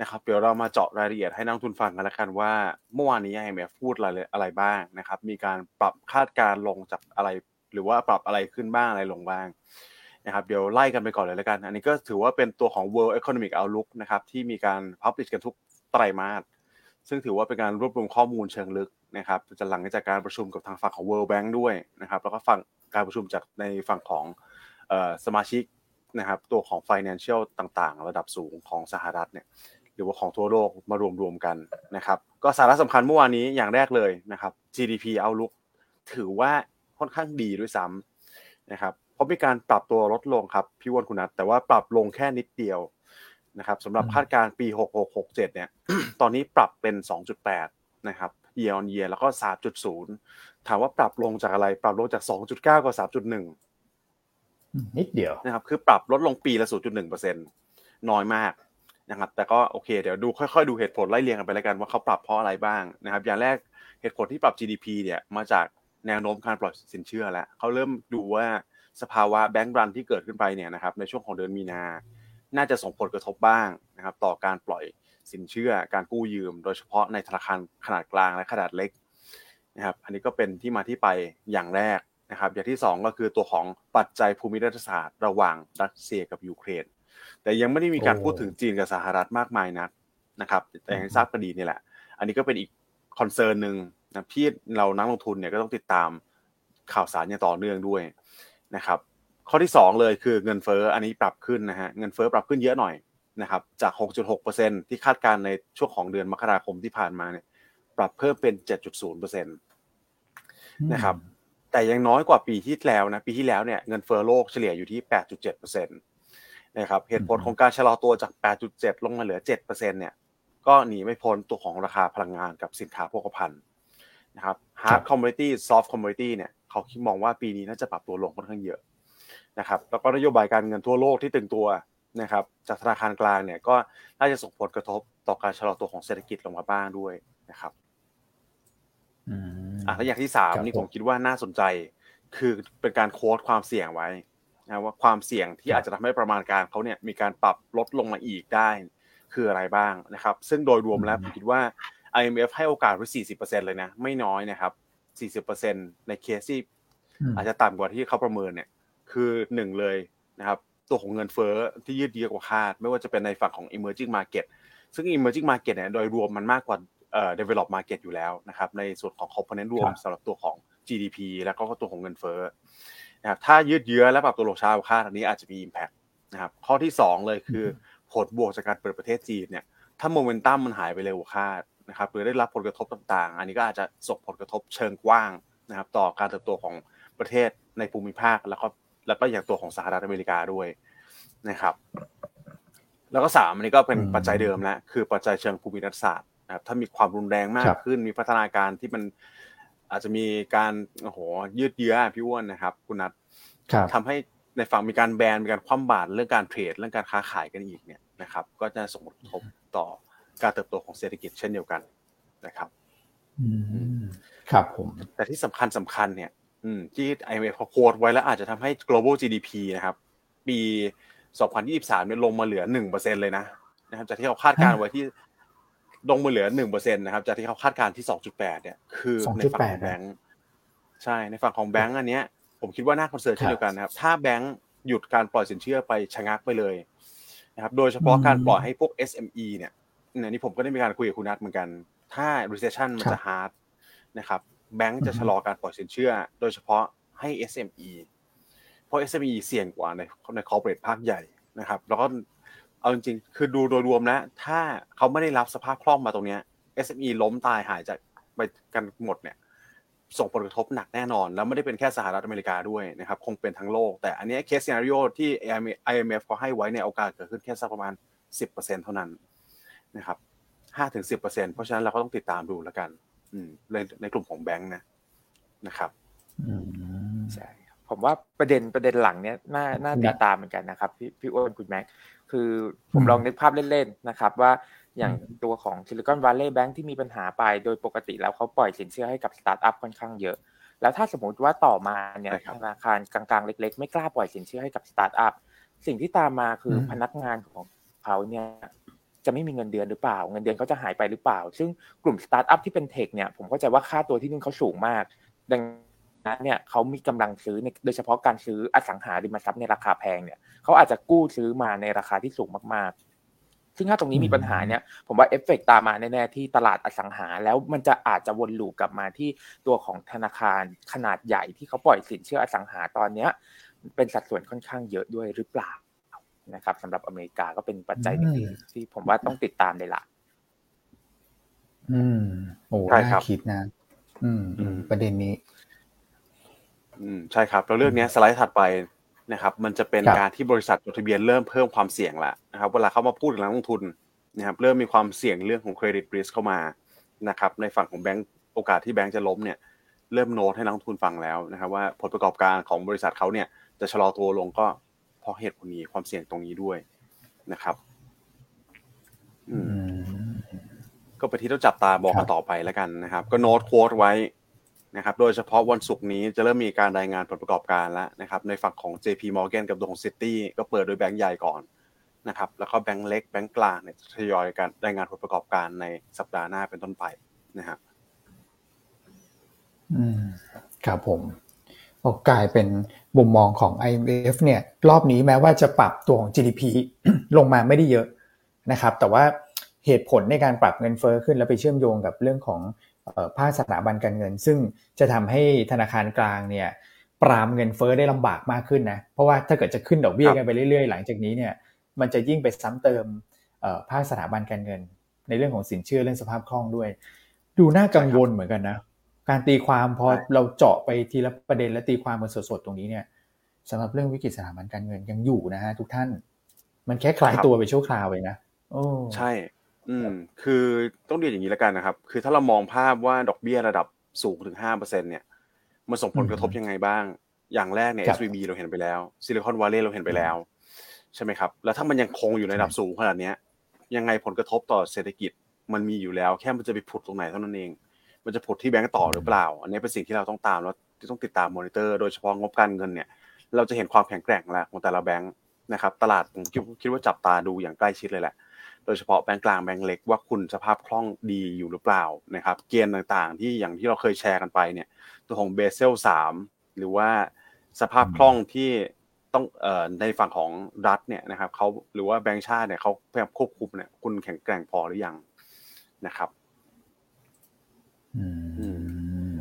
นะครับเดี๋ยวเรามาเจาะรายละเอียดให้นักทุนฟังกันละกันว่า เมื่อวานนี้ IMF พูดอะไรอะไรบ้างนะครับ มีการปรับคาดการลงจากอะไร หรือว่าปรับอะไรขึ้นบ้างอะไรลงบ้างนะครับเดี๋ยวไล่กันไปก่อนเลยละกัน อันนี้ก็ถือว่าเป็นตัวของ World Economic Outlook นะครับที่มีการพับลิชกันทุกไตรมาส ซึ่งถือว่าเป็นการรวบรวมข้อมูลเชิงลึกนะครับจะหลังจากการประชุมกับทางฝั่งของ World Bank ด้วยนะครับแล้วก็ฝั่งการประชุมจากในฝั่งของสมาชิกนะครับตัวของ Financial ต่างๆ ระดับสูงของสหรัฐเนี่ยหรือว่าของทั่วโลกมารวมๆกันนะครับก็สาระสำคัญเมื่อวานนี้อย่างแรกเลยนะครับ GDP outlook ถือว่าค่อนข้างดีด้วยซ้ำนะครับเพราะมีการปรับตัวลดลงครับพี่วอนคุณนัทแต่ว่าปรับลงแค่นิดเดียว นะครับสำหรับคาดการณ์ปี 6667 เนี่ย ตอนนี้ปรับเป็น 2.8 นะครับ year on year แล้วก็ 3.0 ถามว่าปรับลงจากอะไร ปรับลงจาก 2.9 กับ 3.1 นิดเดียวนะครับ คือปรับลดลงปีละ 0.1%น้อยมากนะครับ แต่ก็โอเค เดี๋ยวดูค่อยๆ ดูเหตุผลไล่เรียงกันไปแล้วกันว่าเขาปรับเพราะอะไรบ้างนะครับ อย่างแรกเหตุผลที่ปรับ GDP เนี่ย มาจากแนวโน้มการปล่อยสินเชื่อแล้วเขาเริ่มดูว่าสภาวะแบงก์รันที่เกิดขึ้นไปเนี่ยนะครับ ในช่วงของเดือนมีนา น่าจะส่งผลกระทบบ้างนะครับต่อการปล่อยสินเชื่อการกู้ยืม โดยเฉพาะในธนาคารขนาดกลางและขนาดเล็กนะครับอันนี้ก็เป็นที่มาที่ไปอย่างแรกนะครับอย่างที่ 2 ก็คือตัวของปัจจัยภูมิรัฐศาสตร์ระหว่างรัสเซียกับยูเครน แต่ยังไม่ได้มีการพูดถึงจีนกับสหรัฐมากมายนักนะครับแต่ยังทราบกันดีนี่แหละ อันนี้ก็เป็นอีกคอนเซิร์นหนึ่งนะที่เรานักลงทุนเนี่ยก็ต้องติดตามข่าวสารอย่างต่อเนื่องด้วยนะครับ ข้อที่ 2 เลยคือเงินเฟ้ออันนี้ปรับขึ้นนะฮะเงินเฟ้อปรับขึ้นเยอะหน่อยนะครับจาก 6.6%ที่คาดการในช่วงของเดือนมกราคมที่ผ่านมาเนี่ยปรับเพิ่มเป็น 7.0%นะครับแต่ยังน้อยกว่าปีที่แล้วนะปีที่แล้วเนี่ยเงินเฟ้อโลกเฉลี่ยอยู่ที่ 8.7%นะครับเหตุผลของการชะลอตัวจาก 8.7 ลงมาเหลือ 7%เนี่ยก็หนีไม่พ้นตัวของราคาพลังงานกับสินค้าโภคภัณฑ์นะครับ hard commodity soft commodity เนี่ยเขาคิดมองว่าปีนี้น่าจะปรับตัวลงค่อนข้างเยอะ นะครับแล้วก็นโยบายการเงินทั่วโลกที่ตึงตัวนะครับจากธนาคารกลางเนี่ยก็น่าจะส่งผลกระทบต่อการชะลอตัวของเศรษฐกิจลงมาบ้างด้วยนะครับอืมอะแล้วอย่างที่สามครับนี่ผผมมคิดว่าน่าสนใจ คือเป็นการโค้ดความเสี่ยงไว้นะว่าความเสี่ยงที่ครับอาจจะทำให้ประมาณการเขาเนี่ยมีการปรับลดลงมาอีกได้ คืออะไรบ้างนะครับ ซึ่งโดยรวมแล้วผมคิดว่า IMF ให้โอกาสไว้40%เลยนะ ไม่น้อยนะครับ 40%ในเคสที่อืมอาจจะต่ำกว่าที่เขาประเมินเนี่ย คือหนึ่งเลยนะครับตัวของเงินเฟ้อที่ยืดเยื้อกว่าคาด ไม่ว่าจะเป็นในฝั่งของ emerging market ซึ่ง emerging market เนี่ยโดยรวมมันมากกว่าเอ่อ develop market อยู่แล้วนะครับในส่วนของ component รวมครับสำหรับตัวของ GDP แล้วก็ตัวของเงินเฟ้อนะครับถ้ายืดเยื้อและปรับตัวลงช้ากว่าคาดอันนี้อาจจะมี impact นะครับข้อที่สองเลยคือผลบวกจากการเปิดประเทศจีนเนี่ยถ้าโมเมนตัมมันหายไปเร็วกว่าคาดนะครับหรือได้รับผลกระทบต่างๆ อันนี้ก็อาจจะส่งผลกระทบเชิงกว้างนะครับต่อการเติบโตของประเทศในภูมิภาคแล้วก็ แล้วก็อย่างตัวของสหรัฐอเมริกาด้วยนะครับ แล้วก็สามอันนี้ก็เป็นอืมปัจจัยเดิมแล้วคือปัจจัยเชิงภูมิรัฐศาสตร์นะครับ ถ้ามีความรุนแรงมาครักบขึ้น มีพัฒนาการที่มันอาจจะมีการโอ้โหยืดเยื้อพี่อ้วนนะครับ คุณนัทครับทำให้ในฝั่งมีการแบนมีการคว่ำบาตรเรื่องการเทรดเรื่องการค้าขายกันอีกเนี่ยนะครับ ก็จะส่งผลกระทบต่อการเติบโตของเศรษฐกิจเช่นเดียวกันนะครับอืมครับผมแต่ที่สำคัญสำคัญเนี่ยอืม ที่ IMF เขาโค้ดไว้แล้วอาจจะทำให้ global GDP นะครับ ปี 2023เนี่ยลงมาเหลือ 1%เลยนะนะครับจากที่เขาคาดการณ์ไว้ที่ลงมาเหลือ 1%นะครับจากที่เขาคาดการณ์ที่ 2.8 เนี่ย คือในฝั่งของ2.8แบงก์ใช่ในฝั่งของแบงก์อันเนี้ย ผมคิดว่าน่าคอนเซิร์นเช่นเดียวกันนะครับ ถ้าแบงก์หยุดการปล่อยสินเชื่อไปชะงักไปเลยนะครับโดยเฉพาะการปล่อยให้พวก SME เนี่ยเนี่ยนี่ผมก็ได้มีการคุยกับคุณนัทเหมือนกัน ถ้า recession มันจะ hard นะครับ แบงก์จะชะลอการปล่อยสินเชื่อ โดยเฉพาะให้ SME เพราะ SME เสี่ยงกว่าในใน corporate ภาคใหญ่นะครับ แล้วก็เอาจริงๆ คือดูโดยรวมแล้วถ้าเขาไม่ได้รับสภาพคล่องมาตรงเนี้ย SME ล้มตายหายจากไปกันหมดเนี่ย ส่งผลกระทบหนักแน่นอน แล้วไม่ได้เป็นแค่สหรัฐอเมริกาด้วยนะครับ คงเป็นทั้งโลก แต่อันนี้ case scenario ที่ IMF เขาให้ไว้เนี่ยโอกาสเกิดขึ้นแค่สักประมาณ 10%เท่านั้นนะครับ5-10%เพราะฉะนั้นเราก็ต้องติดตามดูแล้วกัน อืมในในกลุ่มของแบงค์นะนะครับอืมใช่ครับผมว่าประเด็นประเด็นหลังเนี้ยน่าน่าครับติดตามเหมือนกันนะครับ พี่พี่อ้วนคุณแม็กคือผมอืมลองนึกภาพเล่นๆนะครับ ว่าอย่างตัวของ Silicon Valley Bank ที่มีปัญหาไป โดยปกติแล้วเขาปล่อยสินเชื่อให้กับสตาร์ทอัพค่อนข้างเยอะ แล้วถ้าสมมติว่าต่อมาเนี่ยใช่ครับธนาคารกลางๆเล็ก ๆ ไม่กล้าปล่อยสินเชื่อให้กับสตาร์ทอัพสิ่งที่ตามมาคืออมพนักงานของเขาเนี่ย จะไม่มีเงินเดือนหรือเปล่า เงินเดือนเขาจะหายไปหรือเปล่า ซึ่งกลุ่มสตาร์ทอัพที่เป็น tech เนี่ยผมเข้าใจว่าค่าตัวที่นู่นเขาสูงมาก ดังนั้นเนี่ยเขามีกำลังซื้อในโดยเฉพาะการซื้ออสังหาริมทรัพย์ในราคาแพงเนี่ยเขาอาจจะกู้ซื้อมาในราคาที่สูงมากๆ ซึ่งถ้าตรงนี้มีปัญหาเนี่ยผมว่าเอฟเฟกตามมาแน่ๆที่ตลาดอสังหา แล้วมันจะอาจจะวนลูปกลับมาที่ตัวของธนาคารขนาดใหญ่ที่เขาปล่อยสินเชื่ออสังหาตอนเนี้ยเป็นสัดส่วนค่อนข้างเยอะด้วยหรือเปล่า นะครับสำหรับอเมริกาก็เป็นปัจจัยหนึ่งที่ที่ผมว่าต้องติดตามเลยล่ะ อืม โอ้ใช่ครัน่าบคิดนะอืมอืมประเด็นนี้ อืม ใช่ครับแล้วเรื่องเนี้ยสไลด์ถัดไปนะครับ มันจะเป็นครับการที่บริษัทจดทะเบียนเริ่มเพิ่มความเสี่ยงละนะครับ เวลาเขามาพูดถึงนักลงทุนนะครับเริ่มมีความเสี่ยงเรื่องของเครดิตริสเข้ามานะครับ ในฝั่งของแบงก์โอกาสที่แบงก์จะล้มเนี่ย เริ่มโน้ตให้นักลงทุนฟังแล้วนะครับ ว่าผลประกอบการของบริษัทเขาเนี่ยจะชะลอตัวลงก็เพ ราะเหตุผลนี้ความเสี่ยงตรงนี้ด้วยนะครับ อือืมมก็ไปนที่ต้องจับตาบอกครักับนต่อไปแล้วกันนะครับ ก็โน้ตโค้ดไว้นะครับ โดยเฉพาะวันศุกร์นี้จะเริ่มมีการรายงานผลประกอบการแล้วนะครับ ในฝั่งของ JP Morgan กับตัวของ City ก็เปิดโดยแบงก์ใหญ่ก่อนนะครับ แล้วก็แบงก์เล็กแบงก์กลางเนี่ยจะทยอยการรายงานผลประกอบการในสัปดาห์หน้าเป็นต้นไปนะครับอืมครับผมก็กลายเป็น มุมมองของ IMF เนี่ยรอบนี้แม้ว่าจะปรับตัวของ GDP ลงมาไม่ได้เยอะนะครับ แต่ว่าเหตุผลในการปรับเงินเฟ้อขึ้นแล้วไปเชื่อมโยงกับเรื่องของภาคสถาบันการเงิน ซึ่งจะทำให้ธนาคารกลางเนี่ยปรามเงินเฟ้อได้ลำบากมากขึ้นนะเพราะว่าถ้าเกิดจะขึ้นดอกเบี้ยกันไปเรื่อยๆ หลังจากนี้เนี่ยมันจะยิ่งไปซ้ำเติมภาคสถาบันการเงิน ในเรื่องของสินเชื่อเรื่องสภาพคล่องด้วย ดูน่ากังวลเหมือนกันนะ การตีความพอใช่เราเจาะไปทีละประเด็นและตีความกันสดๆตรงนี้เนี่ยสำหรับเรื่องวิกฤตสถาบันการเงินยังอยู่นะฮะทุกท่าน มันแค่คลายตัวไปชั่วคราวเองนะโอ้ใช่ อืม คือต้องเรียนอย่างนี้แล้วกันนะครับ คือถ้าเรามองภาพว่าดอกเบี้ยระดับสูงถึงห้าเปอร์เซ็นเนี่ย มันส่งผลกระทบยังไงบ้าง อย่างแรกเนี่ย SVB เราเห็นไปแล้วซิลิคอนวัลเลย์เราเห็นไปแล้ว ใช่ไหมครับ แล้วถ้ามันยังคงอยู่ในระดับสูงขนาดเนี้ย ยังไงผลกระทบต่อเศรษฐกิจมันมีอยู่แล้ว แค่มันจะไปผุดตรงไหนเท่านั้นเอง มันจะผุดที่แบงก์ต่อหรือเปล่า อันนี้เป็นสิ่งที่เราต้องตามแล้วที่ต้องติดตามมอนิเตอร์โดยเฉพาะงบการเงินเนี่ย เราจะเห็นความแข็งแกร่งแล้วของแต่ละแบงก์นะครับ ตลาดผมคิดว่าจับตาดูอย่างใกล้ชิดเลยแหละ โดยเฉพาะแบงก์กลางแบงก์เล็กว่าคุณสภาพคล่องดีอยู่หรือเปล่านะครับ เกณฑ์ต่างๆ ที่อย่างที่เราเคยแชร์กันไปเนี่ยตัวของเบเซลสามหรือว่าสภาพคล่องที่ต้องเอ่อในฝั่งของรัฐเนี่ยนะครับเขาหรือว่าแบงก์ชาติเนี่ยเขาพยายามควบคุมเนี่ยคุณแข็งแกร่งพอหรือยังนะครับ อืม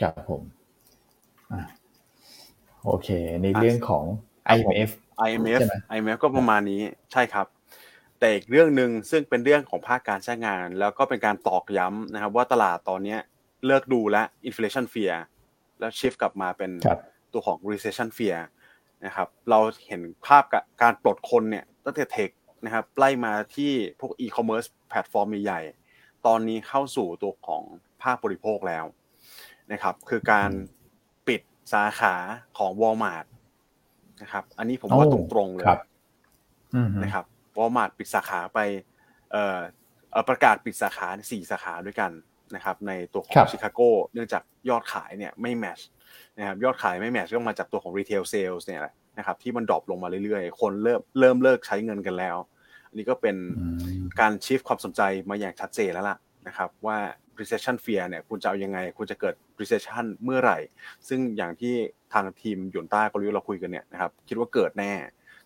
ครับผมอะโอเค ในเรื่องของ IMF IMF ใช่ไหม IMF ก็ประมาณนี้ใช่ครับ แต่อีกเรื่องหนึ่งซึ่งเป็นเรื่องของภาคการจ้างงาน แล้วก็เป็นการตอกย้ำนะครับ ว่าตลาดตอนเนี้ยเลิกดูและ inflation fear แล้วชิฟกลับมาเป็นครับตัวของ recession fear นะครับ เราเห็นภาพการปลดคนเนี่ยตั้งแต่เทคนะครับไล่มาที่พวก e-commerce แพลตฟอร์มใหญ่ๆตอนนี้เข้าสู่ตัวของ ภาคบริโภคแล้วนะครับ คือการปิดสาขาของ Walmart นะครับ อันนี้ผมว่าโอ้ตรงๆเลยครับอืมนะครับวอลมาร์ทปิดสาขาไปเอ่อเอ่อประกาศปิดสาขาสี่สาขาด้วยกันนะครับ ในตัวของคลังชิคาโกเนื่องจากยอดขายเนี่ยไม่ match นะครับยอดขายไม่ match ก็มาจากตัวของ retail sales เนี่ยแหละนะครับ ที่มัน drop ลงมาเรื่อยๆ คนเริ่มเริ่มเลิกใช้เงินกันแล้ว อันนี้ก็เป็นอืมการ shift ความสนใจมาอย่างชัดเจนแล้วล่ะนะครับ ว่า recession fear เนี่ยคุณจะเอายังไง คุณจะเกิด recession เมื่อไหร่ ซึ่งอย่างที่ทางทีมหยวนต้ากลยุทธ์เราคุยกันเนี่ยนะครับคิดว่าเกิดแน่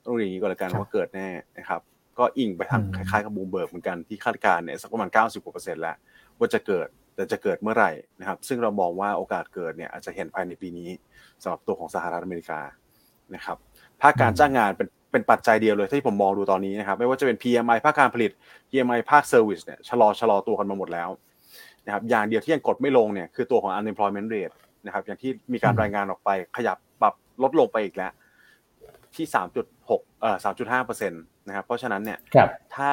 ต้องเรียนอย่างนี้ก็แล้วกันครับว่าเกิดแน่นะครับก็อิงไปทางอืมคล้ายๆกับบูมเบิร์กเหมือนกันที่คาดการณ์เนี่ยสักประมาณ 90กว่าเปอร์เซ็นต์แล้วว่าจะเกิดแต่จะเกิดเมื่อไหร่นะครับ ซึ่งเรามองว่าโอกาสเกิดเนี่ยอาจจะเห็นภายในปีนี้สำหรับตัวของสหรัฐอเมริกานะครับภาคการจ้างงานเป็นเป็นปัจจัยเดียวเลยที่ผมมองดูตอนนี้นะครับ ไม่ว่าจะเป็น PMI ภาคการผลิต PMI ภาค service เนี่ยชะลอชะลอตัวกันมาหมดแล้ว นะครับอย่างเดียวที่ยังกดไม่ลงเนี่ยคือตัวของ unemployment rate นะครับอย่างที่มีการอืมรายงานออกไปขยับปรับลดลงไปอีกแล้ว ที่3.6เอ่อ3.5เปอร์เซ็นต์นะครับเพราะฉะนั้นเนี่ยครับถ้า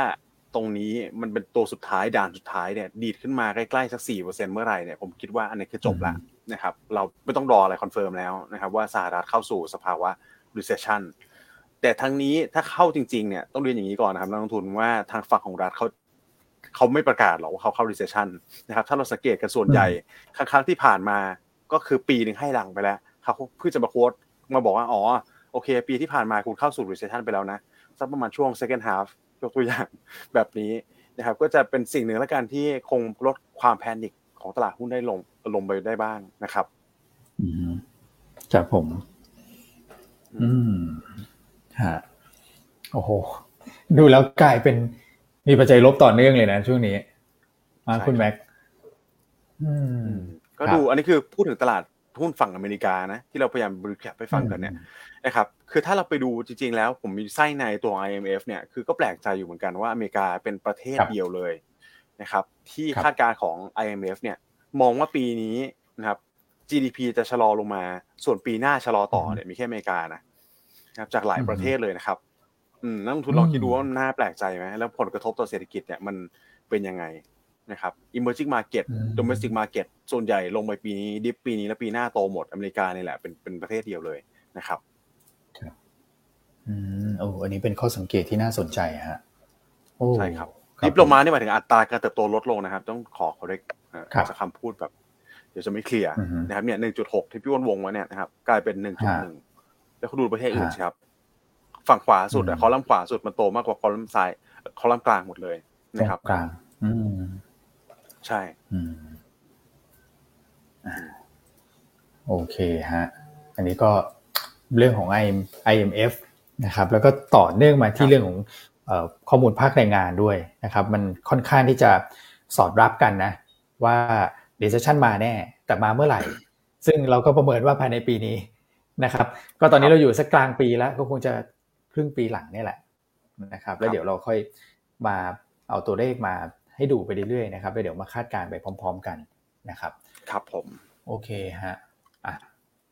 ตรงนี้มันเป็นตัวสุดท้ายด่านสุดท้ายเนี่ยดีดขึ้นมาใกล้ๆสัก4เปอร์เซ็นต์เมื่อไหร่เนี่ยผมคิดว่าอันนี้คือจบละนะครับเราไม่ต้องรออะไร confirm แล้วนะครับว่าสหรัฐเข้าสู่สภาวะ recession แต่ทั้งนี้ถ้าเข้าจริงๆเนี่ยต้องเรียนอย่างนี้ก่อนนะครับนักลงทุนว่าทางฝั่งของรัฐเขา เขาไม่ประกาศหรอกว่าเขาเข้า recession นะครับ ถ้าเราสังเกตกันส่วนใหญ่ ครั้งๆที่ผ่านมาก็คือปีหนึ่งให้หลังไปแล้วเขาเพื่อจะมาโค้ดมาบอกว่าอ๋อโอเค ปีที่ผ่านมาคุณเข้าสู่ recession ไปแล้วนะสักประมาณช่วง second half ยกตัวอย่างแบบนี้นะครับ ก็จะเป็นสิ่งหนึ่งแล้วกันที่คงลดความแพนิคของตลาดหุ้นได้ลงลงไปได้บ้างนะครับอืมครับผม อืมฮะโอ้โห ดูแล้วกลายเป็น มีปัจจัยลบต่อเนื่องเลยนะช่วงนี้มาคุณใช่ครับแม็กอืมก็ครับดูอันนี้คือพูดถึงตลาดหุ้นฝั่งอเมริกานะ ที่เราพยายามบริแคปไปฟังกันเนี่ยนะครับคือถ้าเราไปดูจริง ๆ แล้วผมมีไส้ในตัว IMF เนี่ยคือก็แปลกใจอยู่เหมือนกันว่าอเมริกาเป็นประเทศครับเดียวเลยนะครับ ที่ครับคาดการณ์ของ IMF เนี่ย มองว่าปีนี้นะครับ GDP จะชะลอลงมา ส่วนปีหน้าชะลอต่อเนี่ยมีแค่อเมริกานะนะครับจากหลายประเทศเลยนะครับ อืมนักลงทุนลองคิดดูว่ามันน่าแปลกใจไหมแล้วผลกระทบต่อเศรษฐกิจเนี่ยมันเป็นยังไงนะครับ emerging market อืม domestic market ส่วนใหญ่ลงไปปีนี้ ดิฟปีนี้และปีหน้าโตหมดอเมริกานี่แหละเป็นเป็นประเทศเดียวเลยนะครับอืมโอ้อันนี้เป็นข้อสังเกตที่น่าสนใจฮะโอ้ใช่ครับดิฟลงมานี่หมายถึงอัตราการเติบโตลดลงนะครับ ต้องขอ correct เอ่อครับจากคำพูดแบบ เดี๋ยวจะไม่เคลียร์อือฮึนะครับเนี่ยหนึ่งจุดหกที่พี่อ้วนวงไว้เนี่ยนะครับกลายเป็นหนึ่งจุดหนึ่งแล้วเขาดูประเทศอื่นฮะสิครับ ฝั่งขวาสุดอือะมคอลัมน์ขวาสุดมันโตมากกว่าคอลัมน์ซ้ายคอลัมน์กลางหมดเลยตรนะครับงกลางอืมใช่ อืมอ่าโอเคฮะ อันนี้ก็เรื่องของ IM IMF นะครับ แล้วก็ต่อเนื่องมาที่เรื่องของเอ่อข้อมูลภาคแรงงานด้วยนะครับ มันค่อนข้างที่จะสอดรับกันนะ ว่า recession มาแน่ แต่มาเมื่อไหร่ ซึ่งเราก็ประเมินว่าภายในปีนี้นะครับ ก็ตอนนี้เราอยู่สักกลางปีแล้ว ก็คงจะ ครึ่งปีหลังเนี่ยแหละนะครับ แล้วเดี๋ยวเราค่อยมาเอาตัวเลขมาให้ดูไปเรื่อยๆนะครับแล้วเดี๋ยวมาคาดการณ์ไปพร้อม ๆ กันนะครับ ครับผม โอเคฮะอะ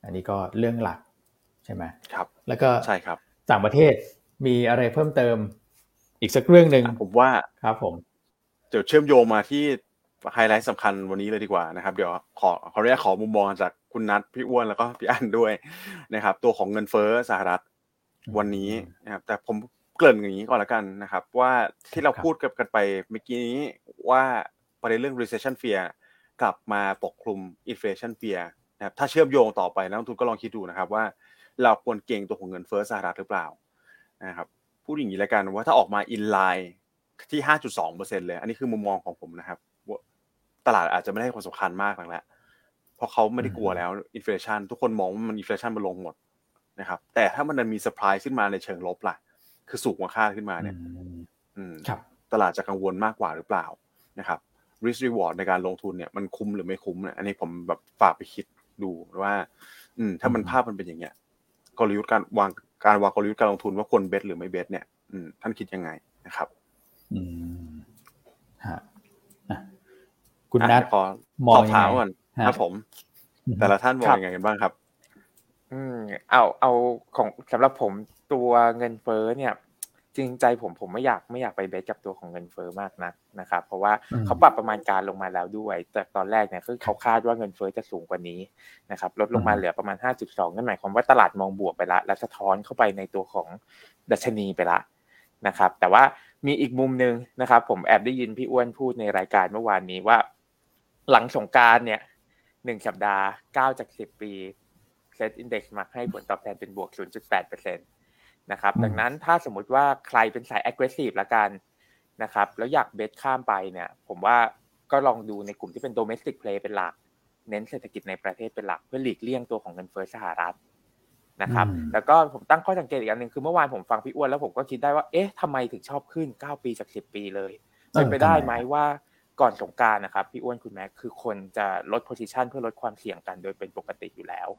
อันนี้ก็เรื่องหลักใช่ไหมครับ แล้วก็ใช่ครับต่างประเทศมีอะไรเพิ่มเติมอีกสักเรื่องหนึ่งผมว่าครับผมเดี๋ยวเชื่อมโยงมาที่ไฮไลท์สำคัญวันนี้เลยดีกว่านะครับ เดี๋ยวขอขออนุญาตขอมุมมองจากคุณนัทพี่อ้วนแล้วก็พี่อันด้วยนะครับ ตัวของเงินเฟ้อสหรัฐ วันนี้นะครับแต่ผมเกริ่นอย่างนี้ก่อนละกันนะครับ ว่าที่เราพูดกันไปเมื่อกี้นี้ว่าประเด็นเรื่อง recession fear กลับมาปกคลุม inflation fear นะครับถ้าเชื่อมโยงต่อไปนักลงทุนก็ลองคิดดูนะครับว่าเราควรเก่งตัวของเงินเฟ้อสหรัฐหรือเปล่านะครับพูดอย่างนี้แล้วกันว่าถ้าออกมา in line ที่ 5.2%เลย อันนี้คือมุมมองของผมนะครับตลาดอาจจะไม่ได้ความสำคัญมากนักแล้วเพราะเขาไม่ได้กลัวแล้ว inflation ทุกคนมองว่ามัน inflation มันลงหมด นะครับแต่ถ้ามันมีเซอร์ไพรส์ขึ้นมาในเชิงลบล่ะ คือสูงกว่าคาดขึ้นมาเนี่ยตลาดจะกังวลมากกว่าหรือเปล่านะครับ risk reward ในการลงทุนเนี่ยมันคุ้มหรือไม่คุ้มเนี่ยอันนี้ผมแบบฝากไปคิดดูว่า อืม ถ้ามันภาพมันเป็นอย่างเงี้ยกลยุทธ์การวางการวางกลยุทธ์การลงทุนว่าควรเบสหรือไม่เบสเนี่ย อืมท่านคิดยังไงนะครับ อืมฮะคุณนัทขอมองถามก่อนครับผม แต่ละท่านมองยังไงกันบ้างครับ อืม เอา เอาของสำหรับผมตัวเงินเฟ้อเนี่ย จริงใจผมผมไม่อยากไม่อยากไปเบสกับตัวของเงินเฟ้อมากนักนะครับ เพราะว่าเขาปรับประมาณการลงมาแล้วด้วย แต่ตอนแรกเนี่ยคือเขาคาดว่าเงินเฟ้อจะสูงกว่านี้นะครับลดลงมาเหลือประมาณ 5.2 นั่นหมายความว่าตลาดมองบวกไปละและสะท้อนเข้าไปในตัวของดัชนีไปละนะครับ แต่ว่ามีอีกมุมหนึ่งนะครับ ผมแอบได้ยินพี่อ้วนพูดในรายการเมื่อวานนี้ว่า หลังสงการเนี่ยหนึ่งสัปดาห์เก้าจากสิบปี เซตอินดี x มาให้ผลตอบแทนเป็นบวก 0.8%นะครับ ดังนั้นถ้าสมมุติว่าใครเป็นสาย aggressive ละกันนะครับ แล้วอยากเบสข้ามไปเนี่ย ผมว่าก็ลองดูในกลุ่มที่เป็น domestic play เป็นหลัก เน้นเศรษฐกิจในประเทศเป็นหลัก เพื่อหลีกเลี่ยงตัวของเงินเฟ้อสหรัฐนะครับ แล้วก็ผมตั้งข้อสังเกตอีกอันหนึ่งคือเมื่อวานผมฟังพี่อ้วนแล้วผมก็คิดได้ว่า เอ๊ะทำไมถึงชอบขึ้น 9 ปีจาก 10 ปีเลย เป็นไปได้ไหมว่าก่อนสงการนะครับพี่อ้วนคุณแม็กคือคนจะลดโพซิชันเพื่อลดความเสี่ยงกันโดยเป็นปกติอยู่แล้ว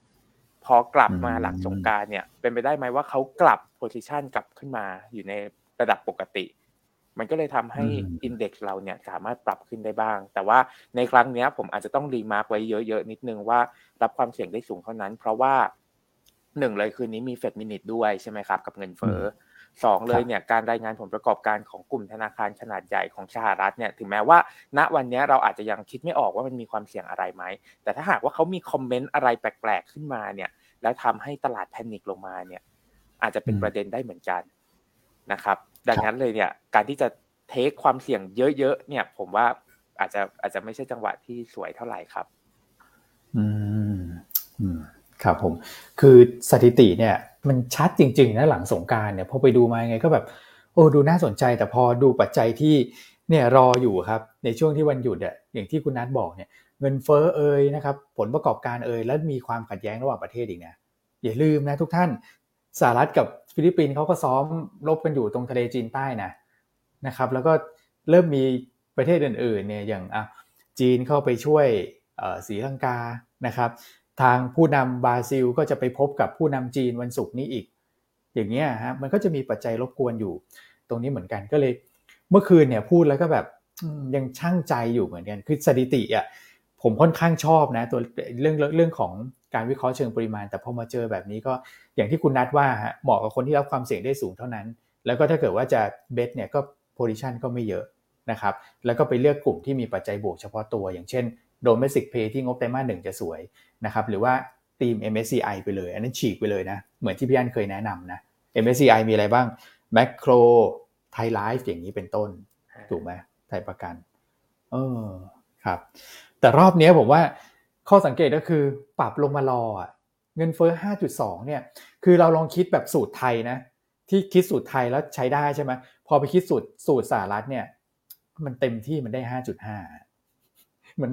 พอกลับมาหลังสงการเนี่ย เป็นไปได้ไหมว่าเขากลับโพซิชันกลับขึ้นมาอยู่ในระดับปกติ มันก็เลยทำให้ index เราเนี่ยสามารถปรับขึ้นได้บ้าง แต่ว่าในครั้งนี้ผมอาจจะต้อง remark ไว้เยอะๆนิดนึงว่ารับความเสี่ยงได้สูงเท่านั้น เพราะว่าหนึ่งเลยคืนนี้มี Fed Minutes ด้วยใช่ไหมครับ กับเงินเฟ้อ สองเลยเนี่ยการรายงานผลประกอบการของกลุ่มธนาคารขนาดใหญ่ของสหรัฐเนี่ยถึงแม้ว่า ณวันนี้เราอาจจะยังคิดไม่ออกว่ามันมีความเสี่ยงอะไรไหม แต่ถ้าหากว่าเขามี comment อะไรแปลกๆขึ้นมาเนี่ย แล้วทำให้ตลาดแพนิคลงมาเนี่ย อาจจะเป็นประเด็นได้เหมือนกันนะครับ ดังนั้นเลยเนี่ยการที่จะเทคความเสี่ยงเยอะๆเนี่ย ผมว่าอาจจะอาจจะไม่ใช่จังหวะที่สวยเท่าไหร่ครับ อืมอืม ครับผมคือสถิติเนี่ยมันชัดจริงๆนะหลังสงการเนี่ยพอไปดูมาไงก็แบบโอ้ดูน่าสนใจ แต่พอดูปัจจัยที่เนี่ยรออยู่ครับในช่วงที่วันหยุดอะอย่างที่คุณนัทบอกเนี่ยเงินเฟ้อเอ่ยนะครับผลประกอบการเอ่ยแล้วมีความขัดแย้งระหว่างประเทศอีกนะอย่าลืมนะทุกท่านสหรัฐกับฟิลิปปินส์เขาก็ซ้อมรบกันอยู่ตรงทะเลจีนใต้นะนะครับ แล้วก็เริ่มมีประเทศอื่นๆเนี่ยอย่างอะจีนเข้าไปช่วยสีลังกานะครับ ทางผู้นำบราซิลก็จะไปพบกับผู้นำจีนวันศุกร์นี้อีก อย่างเงี้ยฮะมันก็จะมีปัจจัยรบกวนอยู่ ตรงนี้เหมือนกันก็เลย เมื่อคืนเนี่ยพูดแล้วก็แบบยังช่างใจอยู่เหมือนกันคือสถิติอะผมค่อนข้างชอบนะตัวเรื่องเรื่องของการวิเคราะห์เชิงปริมาณ แต่พอมาเจอแบบนี้ก็อย่างที่คุณนัดว่าฮะเหมาะกับคนที่รับความเสี่ยงได้สูงเท่านั้น แล้วก็ถ้าเกิดว่าจะเบสเนี่ยก็โพซิชันก็ไม่เยอะนะครับแล้วก็ไปเลือกกลุ่มที่มีปัจจัยบวกเฉพาะตัว อย่างเช่น โดเมสิกเพย์ที่งบไตรมาสหนึ่งจะสวยนะครับหรือว่าทีม MSCI ไปเลย อันนั้นฉีกไปเลยนะ เหมือนที่พี่อันเคยแนะนำนะ MSCI มีอะไรบ้าง Macro ไทยไลฟ์อย่างนี้เป็นต้น ถูกไหมไทยประกันเออครับ แต่รอบนี้ผมว่าข้อสังเกตก็คือปรับลงมารออะเงินเฟ้อ 5.2 เนี่ย คือเราลองคิดแบบสูตรไทยนะ ที่คิดสูตรไทยแล้วใช้ได้ใช่ไหมพอไปคิดสูตรสูตรสหรัฐเนี่ย มันเต็มที่มันได้ 5.5 มัน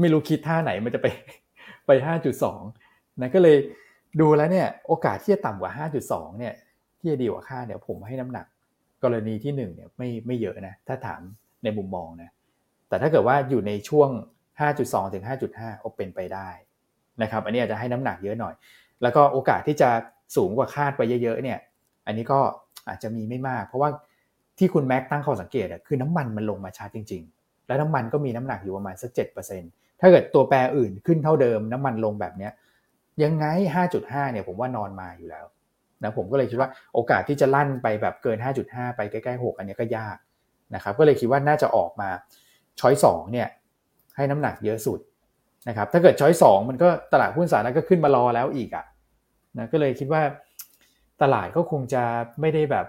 ไม่รู้คิดท่าไหนมันจะไปไป 5.2 นะก็เลยดูแล้วเนี่ยโอกาสที่จะต่ำกว่า 5.2 เนี่ยที่จะดีกว่าค่าเนี่ยผมให้น้ำหนักกรณีที่1เนี่ยไม่ไม่เยอะนะถ้าถามในมุมมองนะแต่ถ้าเกิดว่าอยู่ในช่วง 5.2 ถึง 5.5 โอเป็นไปได้นะครับอันนี้อาจจะให้น้ำหนักเยอะหน่อย แล้วก็โอกาสที่จะสูงกว่าคาดไปเยอะๆเนี่ยอันนี้ก็อาจจะมีไม่มาก เพราะว่าที่คุณแม็กตั้งข้อสังเกตคือน้ำมันมันลงมาช้าจริง ๆ แล้วน้ำมันก็มีน้ำหนักอยู่ประมาณสักเจ็ดเปอร์เซ็นต์ ถ้าเกิดตัวแปรอื่นขึ้นเท่าเดิมน้ำมันลงแบบเนี้ยยังไง 5.5 เนี่ยผมว่านอนมาอยู่แล้วนะผมก็เลยคิดว่าโอกาสที่จะลั่นไปแบบเกิน 5.5 ไปใกล้ๆ6อันนี้ก็ยากนะครับก็เลยคิดว่าน่าจะออกมาช้อยสองเนี่ยให้น้ำหนักเยอะสุดนะครับถ้าเกิดช้อยสองมันก็ตลาดหุ้นสหรัฐก็ขึ้นมารอแล้วอีกอะนะก็เลยคิดว่าตลาดก็คงจะไม่ได้แบบ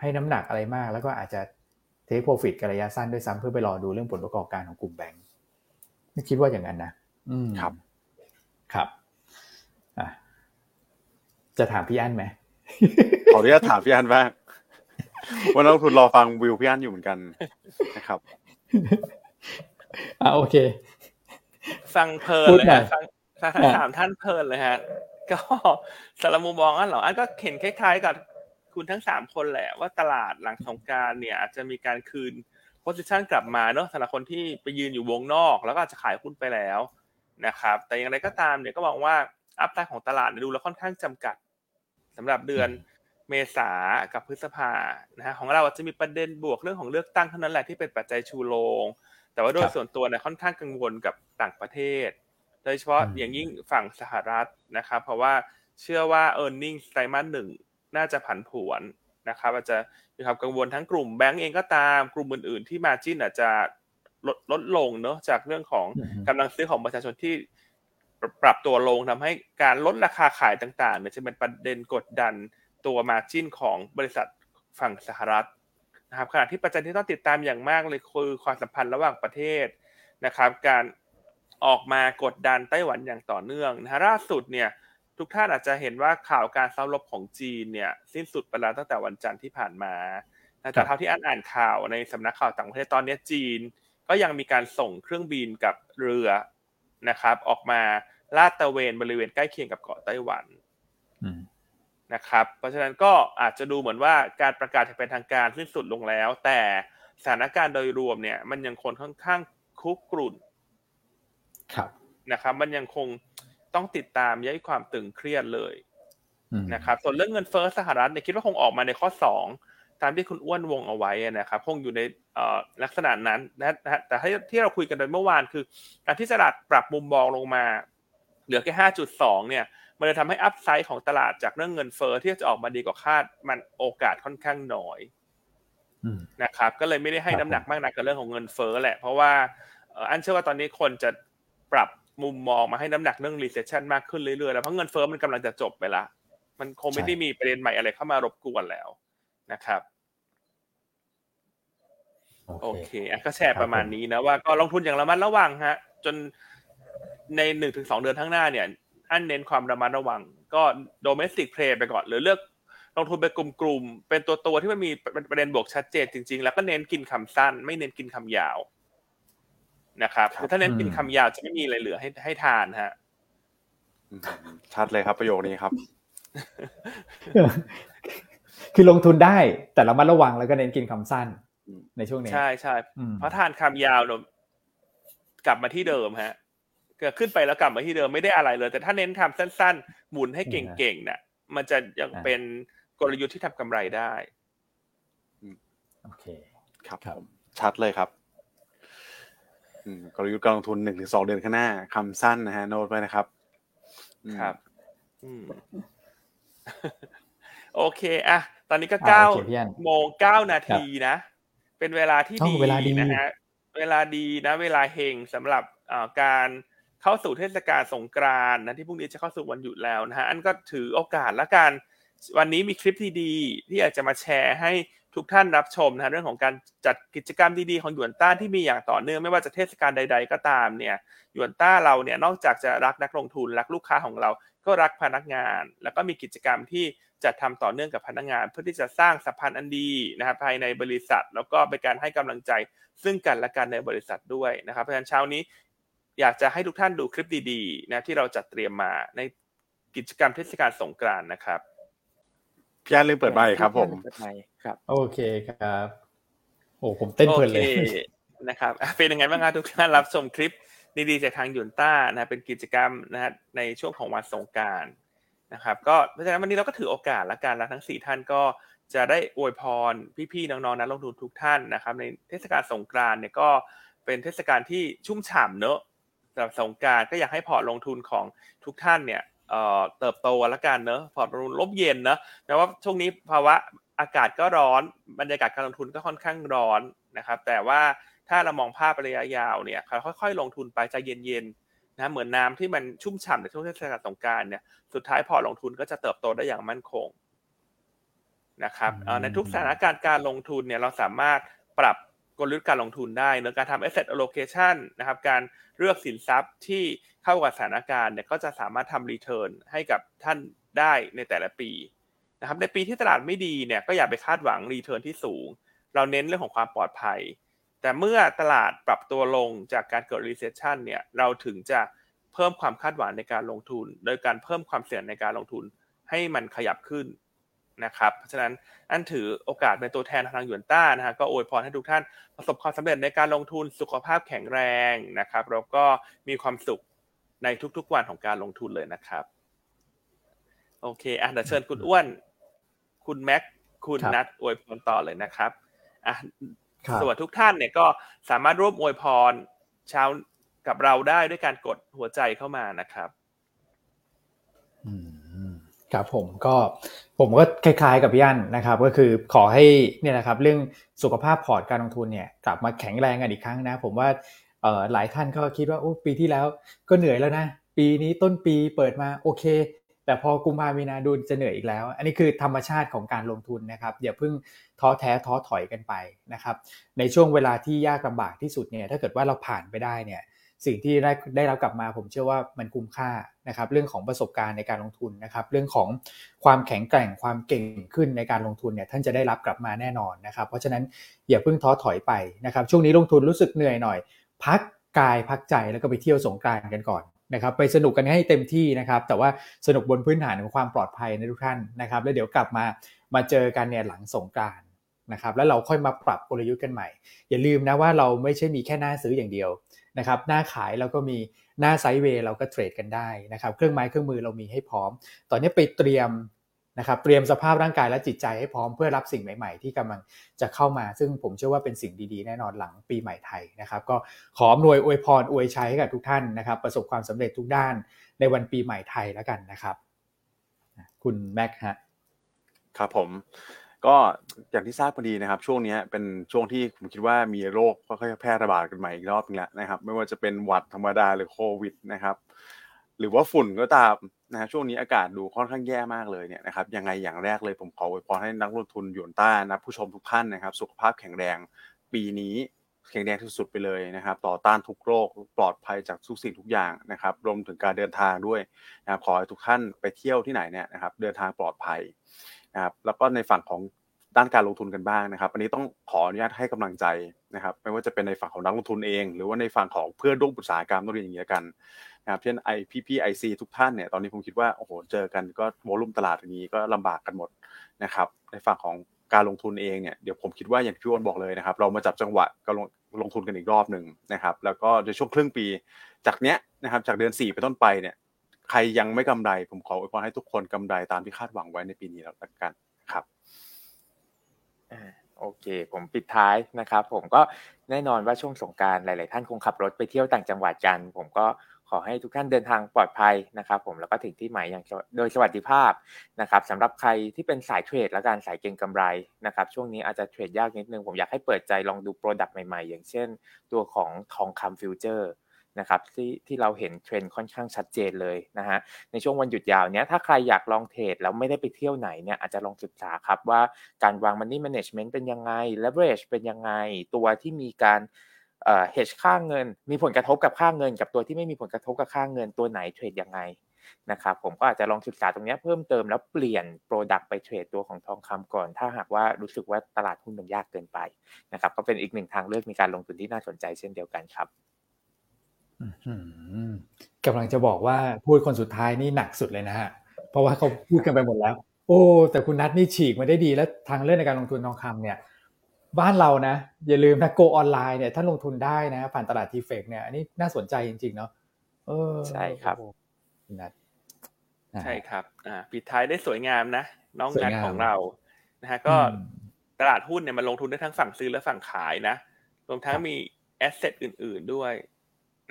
ให้น้ำหนักอะไรมาก แล้วก็อาจจะเทคโปรฟิตกับระยะสั้นด้วยซ้ำเพื่อไปรอดูเรื่องผลประกอบการของกลุ่มแบงก์ คิดว่าอย่างนั้นนะอืมครับ ครับอะจะถามพี่อั้นไหมขออนุญาตถามพี่อันบ้างว่านักลงทุนรอฟังวิวพี่อันอยู่เหมือนกันนะครับอ่าโอเค ฟังเพลินพูดเลยหน่อฮะยฟังฟังทั้งสามท่านเพลินเลยฮะ ก็สารบมุมมองอันเหรออันก็เห็นคล้ายๆกับคุณทั้งสามคนแหละว่าตลาดหลังสงกรารเนี่ย อาจจะมีการคืน โพสิชันกลับมาเนอะสำหรับคนที่ไปยืนอยู่วงนอก แล้วก็อาจจะขายหุ้นไปแล้วนะครับแต่อย่างไรก็ตามเนี่ยก็มองว่าอัพไซด์ของตลาดเนี่ยดูแล้วค่อนข้างจำกัดสำหรับเดือนเมษากับพฤษภานะฮะของเราอาจจะมีประเด็นบวกเรื่องของเลือกตั้งเท่านั้นแหละที่เป็นปัจจัยชูโรงแต่ว่าโดคยรับส่วนตัวเนี่ยค่อนข้างกังวลกับต่างประเทศ โดยเฉพาะอืมอย่างยิ่งฝั่งสหรัฐนะครับ เพราะว่าเชื่อว่า e a r n i n g ไตรมาสหนึ่งน่าจะผันผวน นะครับอาจจะมีความกังวลทั้งกลุ่มแบงก์เองก็ตามกลุ่มอื่นๆที่มาจิ้นอาจจะลดลดลงเนอะจากเรื่องของอือฮึกำลังซื้อของประชาชนที่ปรับปรับตัวลงทำให้การลดราคาขายต่างๆเนี่ยจะเป็นประเด็นกดดันตัวมาจิ้นของบริษัทฝั่งสหรัฐนะครับขณะที่ปัจจัยที่ต้องติดตามอย่างมากเลยคือความสัมพันธ์ระหว่างประเทศนะครับ การออกมากดดันไต้หวันอย่างต่อเนื่องนะฮะล่าสุดเนี่ย ทุกท่านอาจจะเห็นว่าข่าวการซ้อมรบของจีนเนี่ยสิ้นสุดไปแล้วตั้งแต่วันจันทร์ที่ผ่านมานะแต่เท่าที่อ่านอ่านข่าวในสำนักข่าวต่างประเทศตอนนี้จีน ก็ยังมีการส่งเครื่องบินกับเรือนะครับ ออกมาลาดตระเวนบริเวณใกล้เคียงกับเกาะไต้หวันอืมนะครับ เพราะฉะนั้นก็อาจจะดูเหมือนว่าการประกาศอย่างเป็นทางการสิ้นสุดลงแล้ว แต่สถานการณ์โดยรวมเนี่ย มันยังคงค่อนข้างคุกรุ่นครับนะครับ มันยังคง ต้องติดตามย้ายความตึงเครียดเลยอืมนะครับส่วนเรื่องเงินเฟ้อสหรัฐเนี่ยคิดว่าคงออกมาในข้อ2ตามที่คุณอ้วนวงเอาไว้นะครับคงอยู่ในเอ่อลักษณะนั้นนะนะฮะแต่ที่ที่เราคุยกันไปเมื่อวานคือการที่ตลาดปรับมุมมองลงมา เหลือแค่5.2เนี่ย มันจะทำให้อัพไซด์ของตลาดจากเรื่องเงินเฟ้อที่จะออกมาดีกว่าคาดมันโอกาสค่อนข้างน้อยอืมนะครับ ก็เลยไม่ได้ให้ครับน้ำหนักมากนักกับเรื่องของเงินเฟ้อแหละ เพราะว่าเอ่ออันเชื่อว่าตอนนี้คนจะปรับ มุมมองมาให้น้ำหนักเรื่อง recession มากขึ้นเรื่อยๆแล้วเพราะเงินเฟ้อมันกำลังจะจบไปละ มันคงไม่ได้มีประเด็นใหม่อะไรเข้ามารบกวนแล้วนะครับโอเคอะก็แชร์ประมาณนี้นะว่าก็ลงทุนอย่างระมัดระวังฮะ จนในหนึ่งถึงสองเดือนข้างหน้าเนี่ยอันเน้นความระมัดระวัง ก็โดเมสติกเพลย์ไปก่อน หรือเลือกลงทุนเป็นกลุ่มๆเป็นตัวตัวๆที่มันมีประเด็นบวกชัดเจนจริง ๆ แล้วก็เน้นกินคำสั้น ไม่เน้นกินคำยาว นะครับครับคือถ้าเน้นกินอืมคำยาวจะไม่มีอะไรเหลือให้ให้ทานฮะอืมชัดเลยครับประโยคนี้ครับ คือลงทุนได้แต่ระมัดระวังแล้วก็เน้นกินคำสั้นอืมในช่วงนี้ ใช่ใช่อืมเพราะทานคำยาวเนี่ยกลับมาที่เดิมฮะเกิดขึ้นไปแล้วกลับมาที่เดิมไม่ได้อะไรเลย แต่ถ้าเน้นทำสั้น ๆ หมุนให้เก่งๆเนี่ยมันจะยังเป็นกลยุทธ์ที่ทำกำไรได้โอเค ครับครับผมชัดเลยครับอืม กลยุทธ์การลงทุนหนึ่งถึงสองเดือนข้างหน้าคำสั้นนะฮะโน้ตไว้นะครับอืมครับอืมโอเคอะตอนนี้ก็อ่าเก้าโอเคพี่อันโมงเก้านาทีนะ เป็นเวลาที่เอ้าดีเวลาดีนะฮะเวลาดีนะ เวลาเฮงสำหรับอ่าการเข้าสู่เทศกาลสงกรานต์นะที่พรุ่งนี้จะเข้าสู่วันหยุดแล้วนะฮะอันก็ถือโอกาสละกันวันนี้มีคลิปที่ดีที่อยากจะมาแชร์ให้ ทุกท่านรับชมนะเรื่องของการจัดกิจกรรมดีๆของหยวนต้าที่มีอย่างต่อเนื่องไม่ว่าจะเทศกาลใด ๆ ก็ตามเนี่ยหยวนต้าเราเนี่ยนอกจากจะรักนักลงทุนรักลูกค้าของเรา ก็รักพนักงาน แล้วก็มีกิจกรรมที่จะทำต่อเนื่องกับพนักงาน เพื่อที่จะสร้างสัมพันธ์อันดีนะครับภายในบริษัท แล้วก็เป็นการให้กำลังใจซึ่งกันและกันในบริษัทด้วยนะครับเพราะฉะนั้นเช้านี้อยากจะให้ทุกท่านดูคลิปดีๆนะที่เราจัดเตรียมมาในกิจกรรมเทศกาลสงกรานต์นะครับ พี่อันลืมเปิดไมค์ครับ ผมเปิดไมค์ครับ โอเคครับ โอ้ผมเต้นเพลินเลยโอคนะครับอะเป็นยังไงบ้างครับทุกท่านรับชมคลิปดีๆจากทางยุนต้านะเป็นกิจกรรมนะฮะในช่วงของวันสงกรารนะครับก็เพราะฉะนั้นวันนี้เราก็ถือโอกาสละกันแล้วทั้งสี่ท่านก็จะได้อวยพรพี่ๆน้องๆนักลงทุนทุกท่านนะครับ ในเทศกาลสงกรานต์เนี่ยก็เป็นเทศกาลที่ชุ่มฉ่ำเนอะสำหรับสงกรานต์ก็อยากให้พอร์ตลงทุนของทุกท่านเนี่ย เติบโตละกันเนอะพอร์ตลงทุนร่มเย็นเนอะแม้ว่าช่วงนี้ภาวะอากาศก็ร้อนบรรยากาศการลงทุนก็ค่อนข้างร้อนนะครับ แต่ว่าถ้าเรามองภาพระยะยาวเนี่ยค่อยๆ ลงทุนไปใจเย็นๆนะเหมือนน้ำที่มันชุ่มฉ่ำในช่วงเทศกาลสงกรานต์เนี่ยสุดท้ายพอลงทุนก็จะเติบโตได้อย่างมั่นคงนะครับในทุกสถานการณ์การลงทุนเนี่ยเราสามารถปรับ กลยุทธ์การลงทุนได้ในการทำ asset allocation นะครับการเลือกสินทรัพย์ที่เข้ากับสถานการณ์เนี่ยก็จะสามารถทำ return ให้กับท่านได้ในแต่ละปีนะครับในปีที่ตลาดไม่ดีเนี่ยก็อย่าไปคาดหวัง return ที่สูง เราเน้นเรื่องของความปลอดภัย แต่เมื่อตลาดปรับตัวลงจากการเกิด recession เนี่ยเราถึงจะเพิ่มความคาดหวังในการลงทุน โดยการเพิ่มความเสี่ยงในการลงทุนให้มันขยับขึ้น นะครับ เพราะฉะนั้นอันถือโอกาสเป็นตัวแทนทางหยวนต้านะฮะก็อวยพรให้ทุกท่านประสบความสำเร็จในการลงทุนสุขภาพแข็งแรงนะครับแล้วก็มีความสุขในทุกๆวันของการลงทุนเลยนะครับ โอเคอะเดี๋ยวเชิญคุณอ้วน คุณแม็กคุณนัทอวยพรต่อเลยนะครับอะส่วนทุกท่านเนี่ยก็สามารถร่วมอวยพรชาวกับเราได้ด้วยการกดหัวใจเข้ามานะครับ อืม ครับผมก็ผมก็คล้ายๆกับพี่อันนะครับ ก็คือขอให้เนี่ยนะครับเรื่องสุขภาพพอร์ตการลงทุนเนี่ยกลับมาแข็งแรงกันอีกครั้งนะ ผมว่าเอ่อหลายท่านก็คิดว่าโอ้ปีที่แล้วก็เหนื่อยแล้วนะ ปีนี้ต้นปีเปิดมาโอเค แต่พอกุมภามีนาดูจะเหนื่อยอีกแล้ว อันนี้คือธรรมชาติของการลงทุนนะครับอย่าเพิ่งท้อแท้ท้อถอยกันไปนะครับ ในช่วงเวลาที่ยากลำบากที่สุดเนี่ยถ้าเกิดว่าเราผ่านไปได้เนี่ย สิ่งที่ได้ได้รับกลับมาผมเชื่อว่ามันคุ้มค่านะครับเรื่องของประสบการณ์ในการลงทุนนะครับเรื่องของความแข็งแกร่งความเก่งขึ้นในการลงทุนเนี่ยท่านจะได้รับกลับมาแน่นอนนะครับเพราะฉะนั้นอย่าเพิ่งท้อถอยไปนะครับช่วงนี้ลงทุนรู้สึกเหนื่อยหน่อย พักกายพักใจแล้วก็ไปเที่ยวสงกรานต์กันก่อนนะครับไปสนุกกันให้เต็มที่นะครับแต่ว่าสนุกบนพื้นฐานของความปลอดภัยในทุกท่านนะครับแล้วเดี๋ยวกลับมามาเจอกันเนี่ยหลังสงกรานนะครับแล้วเราค่อยมาปรับกลยุทธ์กันใหม่ อย่าลืมนะว่าเราไม่ใช่มีแค่หน้าซื้ออย่างเดียว นะครับหน้าขายเราก็มีหน้าไซด์เวย์เราก็เทรดกันได้นะครับเครื่องไม้เครื่องมือเรามีให้พร้อม ตอนนี้ไปเตรียมนะครับเตรียมสภาพร่างกายและจิตใจให้พร้อมเพื่อรับสิ่งใหม่ ๆ ที่กำลังจะเข้ามา ซึ่งผมเชื่อว่าเป็นสิ่งดีๆ แน่นอนหลังปีใหม่ไทยนะครับ ก็ขออำนวยอวยพรอวยชัยให้กับทุกท่านนะครับ ประสบความสำเร็จทุกด้านในวันปีใหม่ไทยแล้วกันนะครับ คุณแม็กฮะครับผม ก็อย่างที่ทราบพอดีนะครับ ช่วงนี้เป็นช่วงที่ผมคิดว่ามีโรคค่อยๆแพร่ระบาดกันใหม่อีกรอบนึงแล้วนะครับ ไม่ว่าจะเป็นหวัดธรรมดาหรือโควิดนะครับหรือว่าฝุ่นก็ตามนะฮะช่วงนี้อากาศดูค่อนข้างแย่มากเลยเนี่ยนะครับยังไงอย่างแรกเลยผมขออวยพรให้นักลงทุนหยวนต้านะผู้ชมทุกท่านนะครับ สุขภาพแข็งแรงปีนี้แข็งแรงที่สุดไปเลยนะครับ ต่อต้านทุกโรคปลอดภัยจากทุกสิ่งทุกอย่างนะครับ รวมถึงการเดินทางด้วยนะครับขอให้ทุกท่านไปเที่ยวที่ไหนเนี่ยนะครับ เดินทางปลอดภัย นะครับแล้วก็ในฝั่งของด้านการลงทุนกันบ้างนะครับอันนี้ต้องขออนุญาตให้กำลังใจนะครับไม่ว่าจะเป็นในฝั่งของนักลงทุนเอง หรือว่าในฝั่งของเพื่อนร่วมอุตสาหกรรมต้องเรียนอย่างนี้กันนะครับเช่นไอพีพีไอซีทุกท่านเนี่ยตอนนี้ผมคิดว่าโอ้โหเจอกันก็โวลุ่มตลาดนี้ก็ลำบากกันหมดนะครับในฝั่งของการลงทุนเองเนี่ยเดี๋ยวผมคิดว่าอย่างที่พี่อ้นบอกเลยนะครับ เรามาจับจังหวะก็ลงลงทุนกันอีกรอบหนึ่งนะครับ แล้วก็ในช่วงครึ่งปี จากเนี้ยนะครับจากเดือน 4 ไปต้นไปเนี่ย ใครยังไม่กำไร ผมขออวยพรให้ทุกคนกำไรตามที่คาดหวังไว้ในปีนี้แล้วกันครับโอเค ผมปิดท้ายนะครับ ผมก็แน่นอนว่าช่วงสงการหลาย ๆ ท่านคงขับรถไปเที่ยวต่างจังหวัดกัน ผมก็ขอให้ทุกท่านเดินทางปลอดภัยนะครับ ผมแล้วก็ถึงที่หมายอย่างโดยสวัสดิภาพนะครับสำหรับใครที่เป็นสายเทรดและการสายเก็งกำไรนะครับ ช่วงนี้อาจจะเทรดยากนิดนึง ผมอยากให้เปิดใจลองดู product ใหม่ ๆ อย่างเช่น ตัวของทองคำฟิวเจอร์ นะครับที่ที่เราเห็นเทรนด์ค่อนข้างชัดเจนเลยนะฮะในช่วงวันหยุดยาวเนี้ยถ้าใครอยากลองเทรดแล้วไม่ได้ไปเที่ยวไหนเนี่ยอาจจะลองศึกษาครับว่าการวาง money management เป็นยังไง leverage เป็นยังไง ตัวที่มีการเอ่อ hedge ค่าเงิน มีผลกระทบกับค่าเงิน กับตัวที่ไม่มีผลกระทบกับค่าเงินตัวไหนเทรดยังไงนะครับผมก็อาจจะลองศึกษาตรงนี้เพิ่มเติมแล้วเปลี่ยน Product ไปเทรดตัวของทองคำก่อน ถ้าหากว่ารู้สึกว่าตลาดหุ้นมันยากเกินไปนะครับก็เป็นอีกหนึ่งทางเลือกในการลงทุนที่น่าสนใจเช่นเดียวกันครับ กำลังจะบอกว่าพูดคนสุดท้ายนี่หนักสุดเลยนะฮะ เพราะว่าเขาพูดกันไปหมดแล้ว โอ้ แต่คุณนัทนี่ฉีกมาได้ดี แล้วทางเลือกในการลงทุนทองคำเนี่ย บ้านเรานะ อย่าลืมนะโกออนไลน์เนี่ย ถ้าลงทุนได้นะ ผ่านตลาดทีเฟกเนี่ย อันนี้น่าสนใจจริงๆเนาะเออใช่ครับนัทใช่ครับอ่าปิดท้ายได้สวยงามนะ น้องนัทของเรานะฮะก็ตลาดหุ้นเนี่ยมันลงทุนได้ทั้งฝั่งซื้อและฝั่งขายนะรวมทั้งมีแอสเซทอื่น ๆด้วย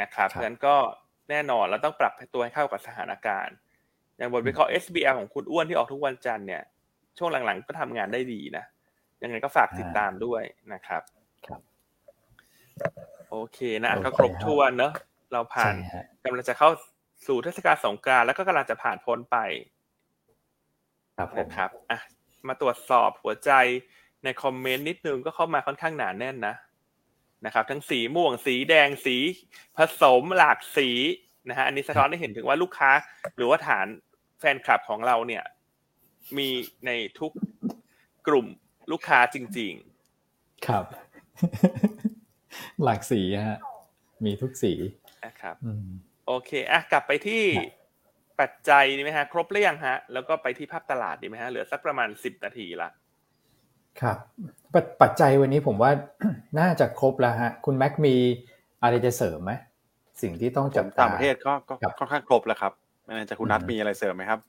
นะครับเพราะฉะนั้นก็แน่นอนเราต้องปรับตัวให้เข้ากับสถานการณ์อย่างบทวิเคราะห์ SBL ของคุณอ้วนที่ออกทุกวันจันทร์เนี่ยช่วงหลังๆก็ทำงานได้ดีนะยังไงก็ฝากติดตามด้วยนะครับครับ โอเคนะก็ครบถ้วนเนอะเราผ่านกำลังจะเข้าสู่เทศกาลสงกรานต์แล้วก็กำลังจะผ่านพ้นไป ครับนะครับอะมาตรวจสอบหัวใจในคอมเมนต์นิดนึงก็เข้ามาค่อนข้างหนาแน่นนะ นะครับ ทั้งสีม่วงสีแดงสีผสมหลากสีนะฮะอันนี้สะท้อนให้เห็นถึงว่าลูกค้า หรือว่าฐานแฟนคลับของเราเนี่ย มีในทุกกลุ่มลูกค้าจริง ๆ ครับ หลากสีฮะมีทุกสีนะครับโอเคอะกลับไปที่ปัจจัยดีไหมฮะ ครบหรือยังฮะ แล้วก็ไปที่ภาพตลาดดีไหมฮะ เหลือสักประมาณสิบนาทีละ ครับปปัจจัยวันนี้ผมว่าน่าจะครบแล้วฮะ คุณแม็กมีอะไรจะเสริมไหมสิ่งที่ต้องจับตามประเทศก็ค่อนข้างครบแล้วครับไม่แน่ใจคุณนัทมีอะไรเสริมไหมครับ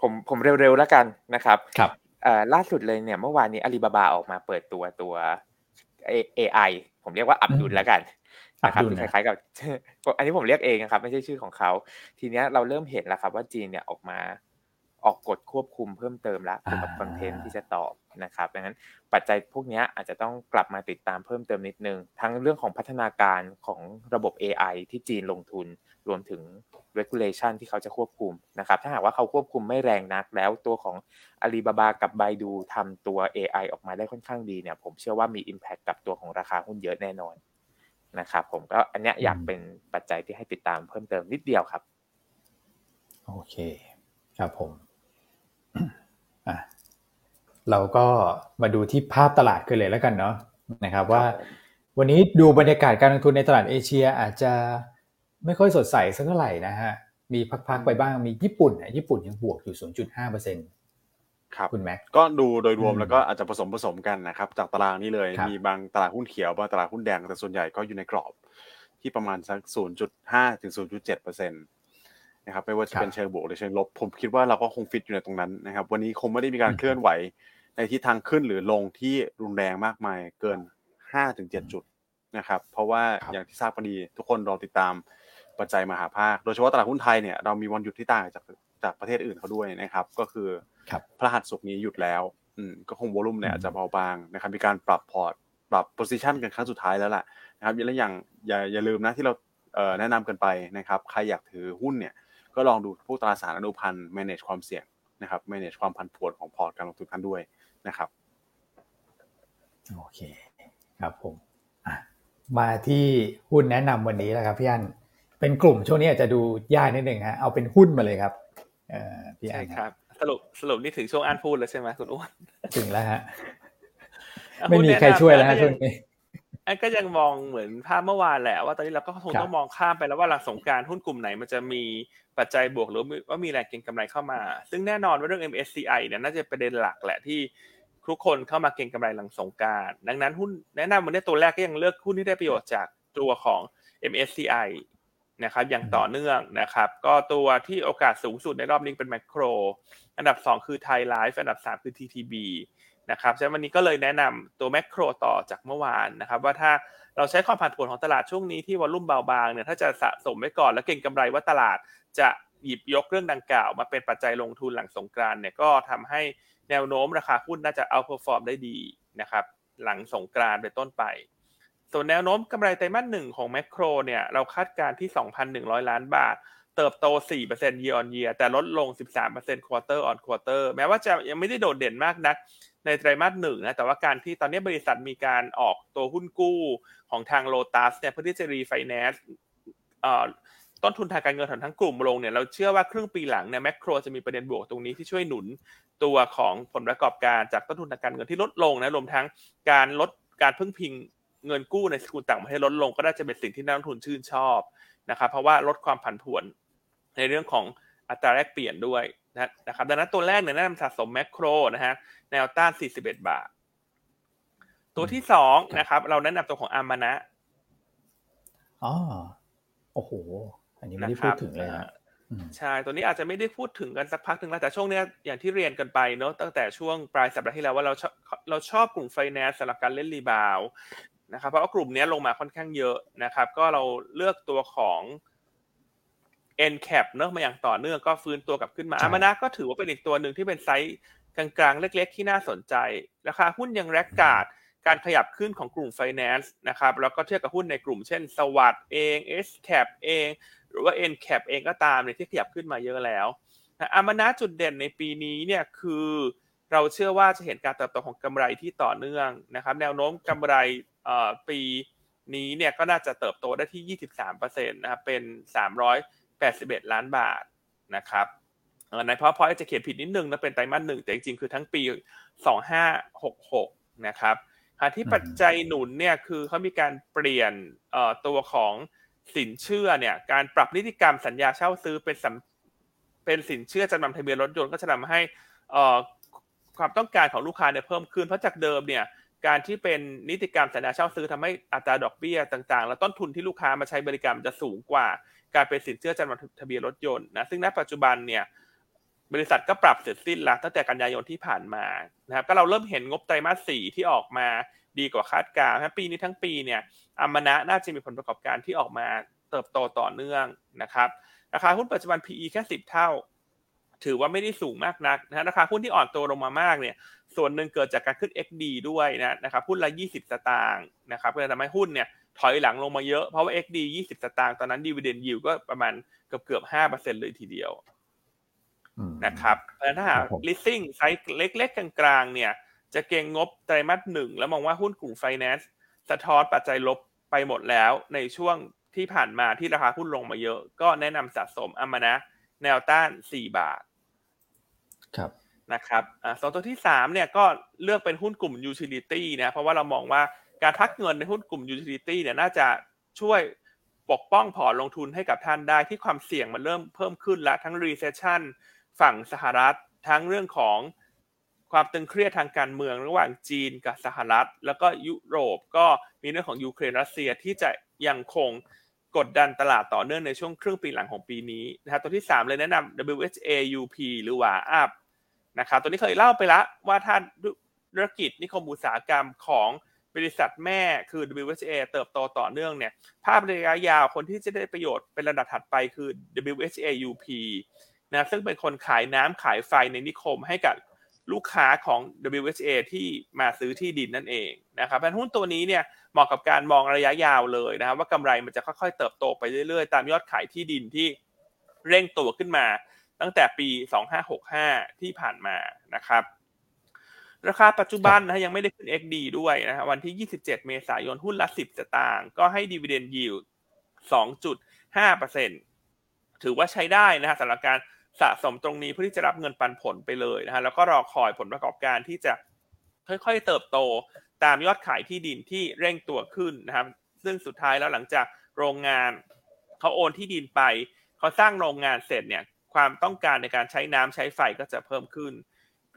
ผมผมเร็วๆแล้วกันนะครับครับล่าสุดเลยเนี่ยเมื่อวานนี้อาลีบาบาออกมาเปิดตัวตัว AI ผมเรียกว่าอับดุลแล้วกันนะครับคล้ายๆกับ อันนี้ผมเรียกเองนะครับ ไม่ใช่ชื่อของเขา ทีเนี้ยเราเริ่มเห็นแล้วครับว่าจีนเนี่ยออกมา ออกกฎควบคุมเพิ่มเติมแล้วเกี่ยวกับคอนเทนต์ที่จะตอบนะครับดังนั้นปัจจัยพวกนี้อาจจะต้องกลับมาติดตามเพิ่มเติมนิดนึง ทั้งเรื่องของพัฒนาการของระบบ AI ที่จีนลงทุน รวมถึง regulation ที่เขาจะควบคุมนะครับถ้าหากว่าเขาควบคุมไม่แรงนักแล้วตัวของอาลีบาบากับไบดูทำตัว AI ออกมาได้ค่อนข้างดีเนี่ยผมเชื่อว่ามี impact กับตัวของราคาหุ้นเยอะแน่นอนนะครับผมก็อันนี้อยากเป็นปัจจัยที่ให้ติดตามเพิ่มเติมนิดเดียวครับ โอเค ครับผมอะ เราก็มาดูที่ภาพตลาดกันเลยแล้วกันเนาะนะครับว่า วันนี้ดูบรรยากาศการลงทุนในตลาดเอเชียอาจจะไม่ค่อยสดใสสักเท่าไหร่นะฮะมีพักๆไปบ้างมีญี่ปุ่นญี่ปุ่นยังบวกอยู่ 0.5เปอร์เซ็นต์ครับคุณแม็กก็ดูโดยรวมแล้วก็อาจจะผสมผสมกันนะครับจากตารางนี้เลยมีบางตลาดหุ้นเขียวบางตลาดหุ้นแดงแต่ส่วนใหญ่ก็อยู่ในกรอบ ที่ประมาณสัก 0.5 ถึง 0.7เปอร์เซ็นต์ นะครับไม่ว่าจะเป็นเชิงบวกหรือเชิงลบ ผมคิดว่าเราก็คงฟิตอยู่ในตรงนั้นนะครับ วันนี้คงไม่ได้มีการเคลื่อนไหวในทิศทางขึ้นหรือลงที่รุนแรงมากมายเกิน 5-7 จุดนะครับ เพราะว่าอย่างที่ทราบกันดีทุกคนรอติดตามปัจจัยมหภาค โดยเฉพาะตลาดหุ้นไทยเนี่ยเรามีวันหยุดที่ต่างจากจากประเทศอื่นเขาด้วยนะครับ ก็คือพฤหัสศุกร์นี้หยุดแล้วอืมก็คง volume เนี่ยอาจจะเบาบางนะครับ มีการปรับพอร์ตปรับ position กันครั้งสุดท้ายแล้วล่ะนะครับและอย่างอย่าอย่าลืมนะที่เราเอ่อแนะนำกันไปนะครับ ใครอยากถือหุ้นเนี่ย ก็ลองดูพวกตราสารอนุพันธ์ manage ความเสี่ยงนะครับ manage ความผันผวนของพอร์ตการลงทุนท่านด้วยนะครับโอเคครับผมมาที่หุ้นแนะนำวันนี้แล้วครับพี่อันเป็นกลุ่มช่วงนี้อาจจะดูยากนิดหนึ่งฮะเอาเป็นหุ้นมาเลยครับพี่อันครับ สรุปสรุปนี่ถึงช่วงอ่านพูดแล้วใช่ไหมคุณอ้วนถึงแล้วฮะไม่มีใครช่วยแล้วฮะช่วงนี้ อันก็ยังมองเหมือนภาพเมื่อวานแหละว่าตอนนี้เราก็คงต้องมองข้ามไปแล้วว่าหลังสงการหุ้นกลุ่มไหนมันจะมีปัจจัยบวกหรือว่ามีแรงเก็งกำไรเข้ามา ซึ่งแน่นอนว่าเรื่อง MSCI เนี่ยน่าจะประเด็นหลักแหละที่ทุกคนเข้ามาเก็งกำไรหลังสงการดังนั้นหุ้นแนะนำวันนี้ตัวแรกก็ยังเลือกหุ้นที่ได้ประโยชน์จากตัวของ MSCI นะครับอย่างต่อเนื่องนะครับ ก็ตัวที่โอกาสสูงสุดในรอบนี้เป็นแมคโคร อันดับ 2 คือไทยไลฟ์อันดับ 3 คือ TTB นะครับฉะนั้นวันนี้ก็เลยแนะนำตัวแมคโครต่อจากเมื่อวานนะครับว่าถ้าเราใช้ความผันผวนของตลาดช่วงนี้ที่วอลุ่มเบาบางเนี่ยถ้าจะสะสมไว้ก่อนแล้วเก่งกำไรว่าตลาดจะหยิบยกเรื่องดังกล่าว มาเป็นปัจจัยลงทุนหลังสงกรานต์เนี่ยก็ทำให้แนวโน้มราคาหุ้นน่าจะ outperform ได้ดีนะครับหลังสงกรานต์เป็นต้นไป ส่วนแนวโน้มกำไรไตรมาสหนึ่งของแมคโครเนี่ยเราคาดการณ์ที่ 2,100 ล้านบาท เติบโต 4% year on year แต่ลดลง 13% quarter on quarter แม้ว่าจะยังไม่ได้โดดเด่นมากนัก ในไตรมาสหนึ่งนะแต่ว่าการที่ตอนนี้บริษัทมีการออกตัวหุ้นกู้ของทางโลตัสเนี่ยเพื่อที่จะรีไฟแนนซ์ต้นทุนทางการเงินของทั้งกลุ่มลงเนี่ยเราเชื่อว่าครึ่งปีหลังเนี่ยแมคโครจะมีประเด็นบวกตรงนี้ที่ช่วยหนุนตัวของผลประกอบการจากต้นทุนทางการเงินที่ลดลงนะรวมทั้งการลดการพึ่งพิงเงินกู้ในสกุลต่างประเทศลดลงก็น่าจะเป็นสิ่งที่นักลงทุนชื่นชอบนะครับเพราะว่าลดความผันผวนในเรื่องของอัตราแลกเปลี่ยนด้วย นะครับดังนั้นตัวแรกเนี่ยแนะนำสะสมแมคโครนะฮะแนวต้าน 41 บาท ตัวที่สองนะครับ เราแนะนำตัวของอามานะอ๋อโอ้โห อันนี้ไม่ได้พูดถึงเลยนะใช่ ตัวนี้อาจจะไม่ได้พูดถึงกันสักพักหนึ่งแล้ว แต่ช่วงนี้อย่างที่เรียนกันไปเนาะ ตั้งแต่ช่วงปลายสัปดาห์ที่แล้วว่าเราเราชอบกลุ่มไฟแนนซ์สำหรับการเล่น rebound นะครับ เพราะว่ากลุ่มนี้ลงมาค่อนข้างเยอะนะครับ ก็เราเลือกตัวของ NCAP เนอะมาอย่างต่อเนื่องก็ฟื้นตัวกลับขึ้นมา AMANAH ก็ถือว่าเป็นอีกตัวหนึ่งที่เป็นไซส์กลางๆ เล็กๆ ที่น่าสนใจ ราคาหุ้นยัง laggardการขยับขึ้นของกลุ่ม Finance นะครับแล้วก็เทียบกับหุ้นในกลุ่มเช่นสวัสด์เอง S cap เอง หรือว่า N cap เองก็ตามเนี่ยที่ขยับขึ้นมาเยอะแล้วนะอามานะจุดเด่นในปีนี้เนี่ยคือเราเชื่อว่าจะเห็นการเติบโตของกำไรที่ต่อเนื่องนะครับ แนวโน้มกำไรปีนี้เนี่ยก็น่าจะเติบโตได้ที่ 23%นะครับเป็น 81 ล้านบาทนะครับในเพราะพอจะเขียนผิดนิดนึงนะเป็นไตรมาสหนึ่งแต่จริงๆคือทั้งปี 2566 นะครับที่ปัจจัยหนุนเนี่ยคือเขามีการเปลี่ยนตัวของสินเชื่อเนี่ยการปรับนิติกรรมสัญญาเช่าซื้อเป็นเป็นสินเชื่อจำนำทะเบียนรถยนต์ก็จะทำให้ความต้องการของลูกค้าเนี่ยเพิ่มขึ้นเพราะจากเดิมเนี่ย การที่เป็นนิติกรรมสัญญาเช่าซื้อทำให้อัตราดอกเบี้ยต่างๆ แล้วต้นทุนที่ลูกค้ามาใช้บริการจะสูงกว่า การเป็นสินเชื่อจำนำทะเบียนรถยนต์นะซึ่งณปัจจุบันเนี่ยบริษัทก็ปรับเสร็จสิ้นแล้วตั้งแต่กันยายนที่ผ่านมานะครับก็เราเริ่มเห็นงบไตรมาสสี่ที่ออกมาดีกว่าคาดการณ์ปีนี้ทั้งปีเนี่ยอมนะน่าจะมีผลประกอบการที่ออกมาเติบโตต่อเนื่องนะครับราคาหุ้นปัจจุบัน PE แค่สิบเท่า ถือว่าไม่ได้สูงมากนักนะราคาหุ้นที่อ่อนตัวลงมามากเนี่ย ส่วนหนึ่งเกิดจากการขึ้น XD ด้วยนะนะครับหุ้นละ 20 สตางค์นะครับก็เลยทำให้หุ้นเนี่ยถอยหลังลงมาเยอะ เพราะว่า XD 20 สตางค์ตอนนั้นดีเวเดนยิวก็ประมาณเกือบเกือบ5%เลยทีเดียวนะครับเพราะฉะนั้นถ้าหาก leasing ไซส์เล็ก ๆ กลางๆ เนี่ย จะเก็งงบไตรมาสหนึ่งแล้วมองว่าหุ้นกลุ่ม finance สะท้อนปัจจัยลบไปหมดแล้ว ในช่วงที่ผ่านมาที่ราคาหุ้นลงมาเยอะ ก็แนะนำสะสมอามานะ แนวต้าน 4 บาท ครับนะครับอ่าสองตัวที่สามเนี่ยก็เลือกเป็นหุ้นกลุ่ม utility นะเพราะว่าเรามองว่าการพักเงินในหุ้นกลุ่ม utility เนี่ยน่าจะช่วยปกป้องพอร์ตลงทุนให้กับท่านได้ที่ความเสี่ยงมันเริ่มเพิ่มขึ้นแล้วทั้ง recession ฝั่งสหรัฐ ทั้งเรื่องของความตึงเครียดทางการเมืองระหว่างจีนกับสหรัฐ แล้วก็ยุโรปก็มีเรื่องของยูเครนรัสเซียที่จะยังคง กดดันตลาดต่อเนื่องในช่วงครึ่งปีหลังของปีนี้นะครับตัวที่ 3 เลยแนะนำ WHA UP หรือว่าอัพนะครับตัวนี้เคยเล่าไปแล้วว่าถ้าธุรกิจนิคมอุตสาหกรรมของบริษัทแม่คือ WHA เติบโตต่อเนื่องเนี่ยภาพระยะยาวคนที่จะได้ประโยชน์เป็นระดับถัดไปคือ WHA UP นะซึ่งเป็นคนขายน้ำขายไฟในนิคมให้กับ ลูกค้าของ WHA ที่มาซื้อที่ดินนั่นเองนะครับเป็นหุ้นตัวนี้เนี่ยเหมาะกับการมองระยะยาวเลยนะครับว่ากำไรมันจะค่อยๆเติบโตไปเรื่อยๆ ตามยอดขายที่ดินที่เร่งตัวขึ้นมา ตั้งแต่ปี 2565 ที่ผ่านมานะครับราคาปัจจุบันนะยังไม่ได้ขึ้น XD ด้วยนะวันที่ 27 เมษายนหุ้นละ 10สตางค์ก็ให้ดีเวเดนยิว2.5%ถือว่าใช้ได้นะฮะสำหรับการ สะสมตรงนี้เพื่อที่จะรับเงินปันผลไปเลยนะฮะแล้วก็รอคอยผลประกอบการที่จะค่อยๆเติบโตตามยอดขายที่ดินที่เร่งตัวขึ้นนะครับ ซึ่งสุดท้ายแล้วหลังจากโรงงานเขาโอนที่ดินไปเขาสร้างโรงงานเสร็จเนี่ยความต้องการในการใช้น้ำใช้ไฟก็จะเพิ่มขึ้น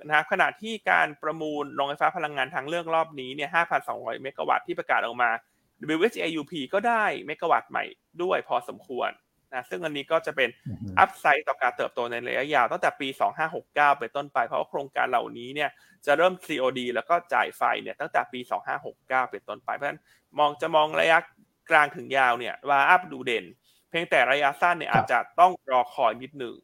นะครับขณะที่การประมูลโรงไฟฟ้าพลังงานทางเรื่องรอบนี้เนี่ย 5,200 เมกะวัตต์ที่ประกาศออกมา WHAUP ก็ได้เมกะวัตต์ใหม่ด้วยพอสมควร นะซึ่งอันนี้ก็จะเป็นอัพไซด์ต่อการเติบโตในระยะยาวตั้งแต่ปี 2569ไปต้นไป เพราะว่าโครงการเหล่านี้เนี่ยจะเริ่ม COD แล้วก็จ่ายไฟเนี่ยตั้งแต่ปี 2569 เป็นต้นไป เพราะฉะนั้นมองจะมองระยะกลางถึงยาวเนี่ยว่าอัพดูเด่น เพียงแต่ระยะสั้นเนี่ยอาจจะต้องรอคอยนิดหนึ่ง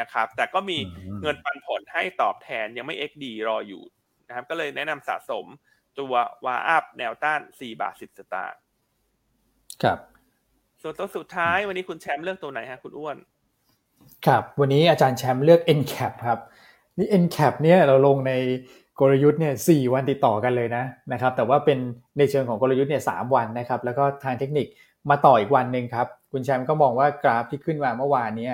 นะครับ แต่ก็มีเงินปันผลให้ตอบแทนยังไม่ XD รออยู่นะครับ ก็เลยแนะนำสะสมตัววาอัพแนวต้าน 4 บาท 10 สตางค์ ครับ ส่วนตัวสุดท้ายวันนี้คุณแชมป์เลือกตัวไหนฮะคุณอ้วน ครับ วันนี้อาจารย์แชมป์เลือก NCAP ครับนี่ NCAP เนี่ยเราลงในกลยุทธ์เนี่ยสวันติดต่อกันเลยนะนะครับ แต่ว่าเป็นในเชิงของกลยุทธ์เนี่ยสวันนะครับ แล้วก็ทางเทคนิคมาต่ออีกวันหนึ่งครับ คุณแชมป์ก็มองว่ากราฟที่ขึ้นมาเมื่อวานเนี้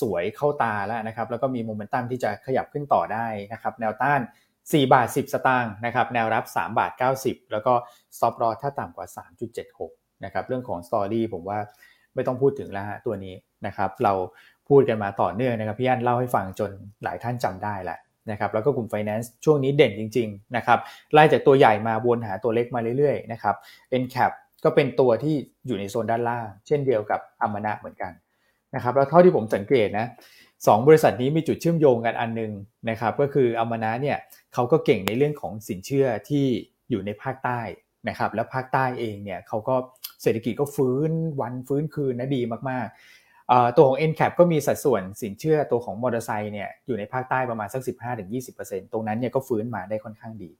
สวยเข้าตาแล้วนะครับ แล้วก็มีโมเมนตัมที่จะขยับขึ้นต่อได้นะครับ แนวต้าน 4 บาท 10 สตางค์นะครับ แนวรับ 3 บาท 90 แล้วก็ซอฟรอถ้าต่ำกว่า 3.76 นะครับเรื่องของสตอรี่ผมว่าไม่ต้องพูดถึงแล้วฮะตัวนี้นะครับเราพูดกันมาต่อเนื่องนะครับพี่อันเล่าให้ฟังจนหลายท่านจำได้แหละนะครับแล้วก็กลุ่ม Finance ช่วงนี้เด่นจริงๆนะครับไล่จากตัวใหญ่มาวนหาตัวเล็กมาเรื่อยๆนะครับ NCAP ก็เป็นตัวที่อยู่ในโซนด้านล่าง เช่นเดียวกับอมนะเหมือนกันนะครับแล้วเท่าที่ผมสังเกตนะสองบริษัทนี้มีจุดเชื่อมโยงกันอันนึงนะครับก็คืออมนะเนี่ยเขาก็เก่งในเรื่องของสินเชื่อที่อยู่ในภาคใต้ นะครับแล้วภาคใต้เองเนี่ยเขาก็เศรษฐกิจก็ฟื้นวันฟื้นคืนนะดีมากๆตัวของ NCAP ก็มีสัดส่วนสินเชื่อตัวของมอเตอร์ไซค์เนี่ยอยู่ในภาคใต้ประมาณสัก 15-20%ตรงนั้นเนี่ยก็ฟื้นมาได้ค่อนข้างดี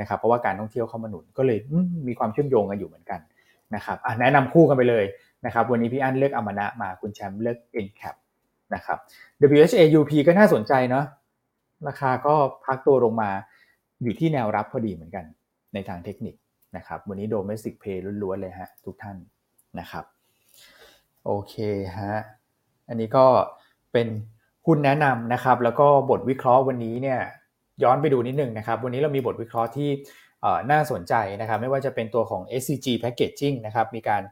นะครับเพราะว่าการท่องเที่ยวเข้ามาหนุนก็เลยมีความเชื่อมโยงกันอยู่เหมือนกันนะครับแนะนำคู่กันไปเลยนะครับวันนี้พี่อั้นเลือกอมนะมาคุณแชมป์เลือก NCAP นะครับ WHA UP ก็น่าสนใจเนาะราคาก็พักตัวลงมาอยู่ที่แนวรับพอดีเหมือนกันในทางเทคนิค นะครับ วันนี้โดเมสิกเพย์ล้วนๆเลยฮะทุกท่านนะครับ โอเคฮะ อันนี้ก็เป็นหุ้นแนะนำนะครับ แล้วก็บทวิเคราะห์วันนี้เนี่ยย้อนไปดูนิดนึงนะครับ วันนี้เรามีบทวิเคราะห์ที่น่าสนใจนะครับ ไม่ว่าจะเป็นตัวของ SCG Packaging นะครับ มีการ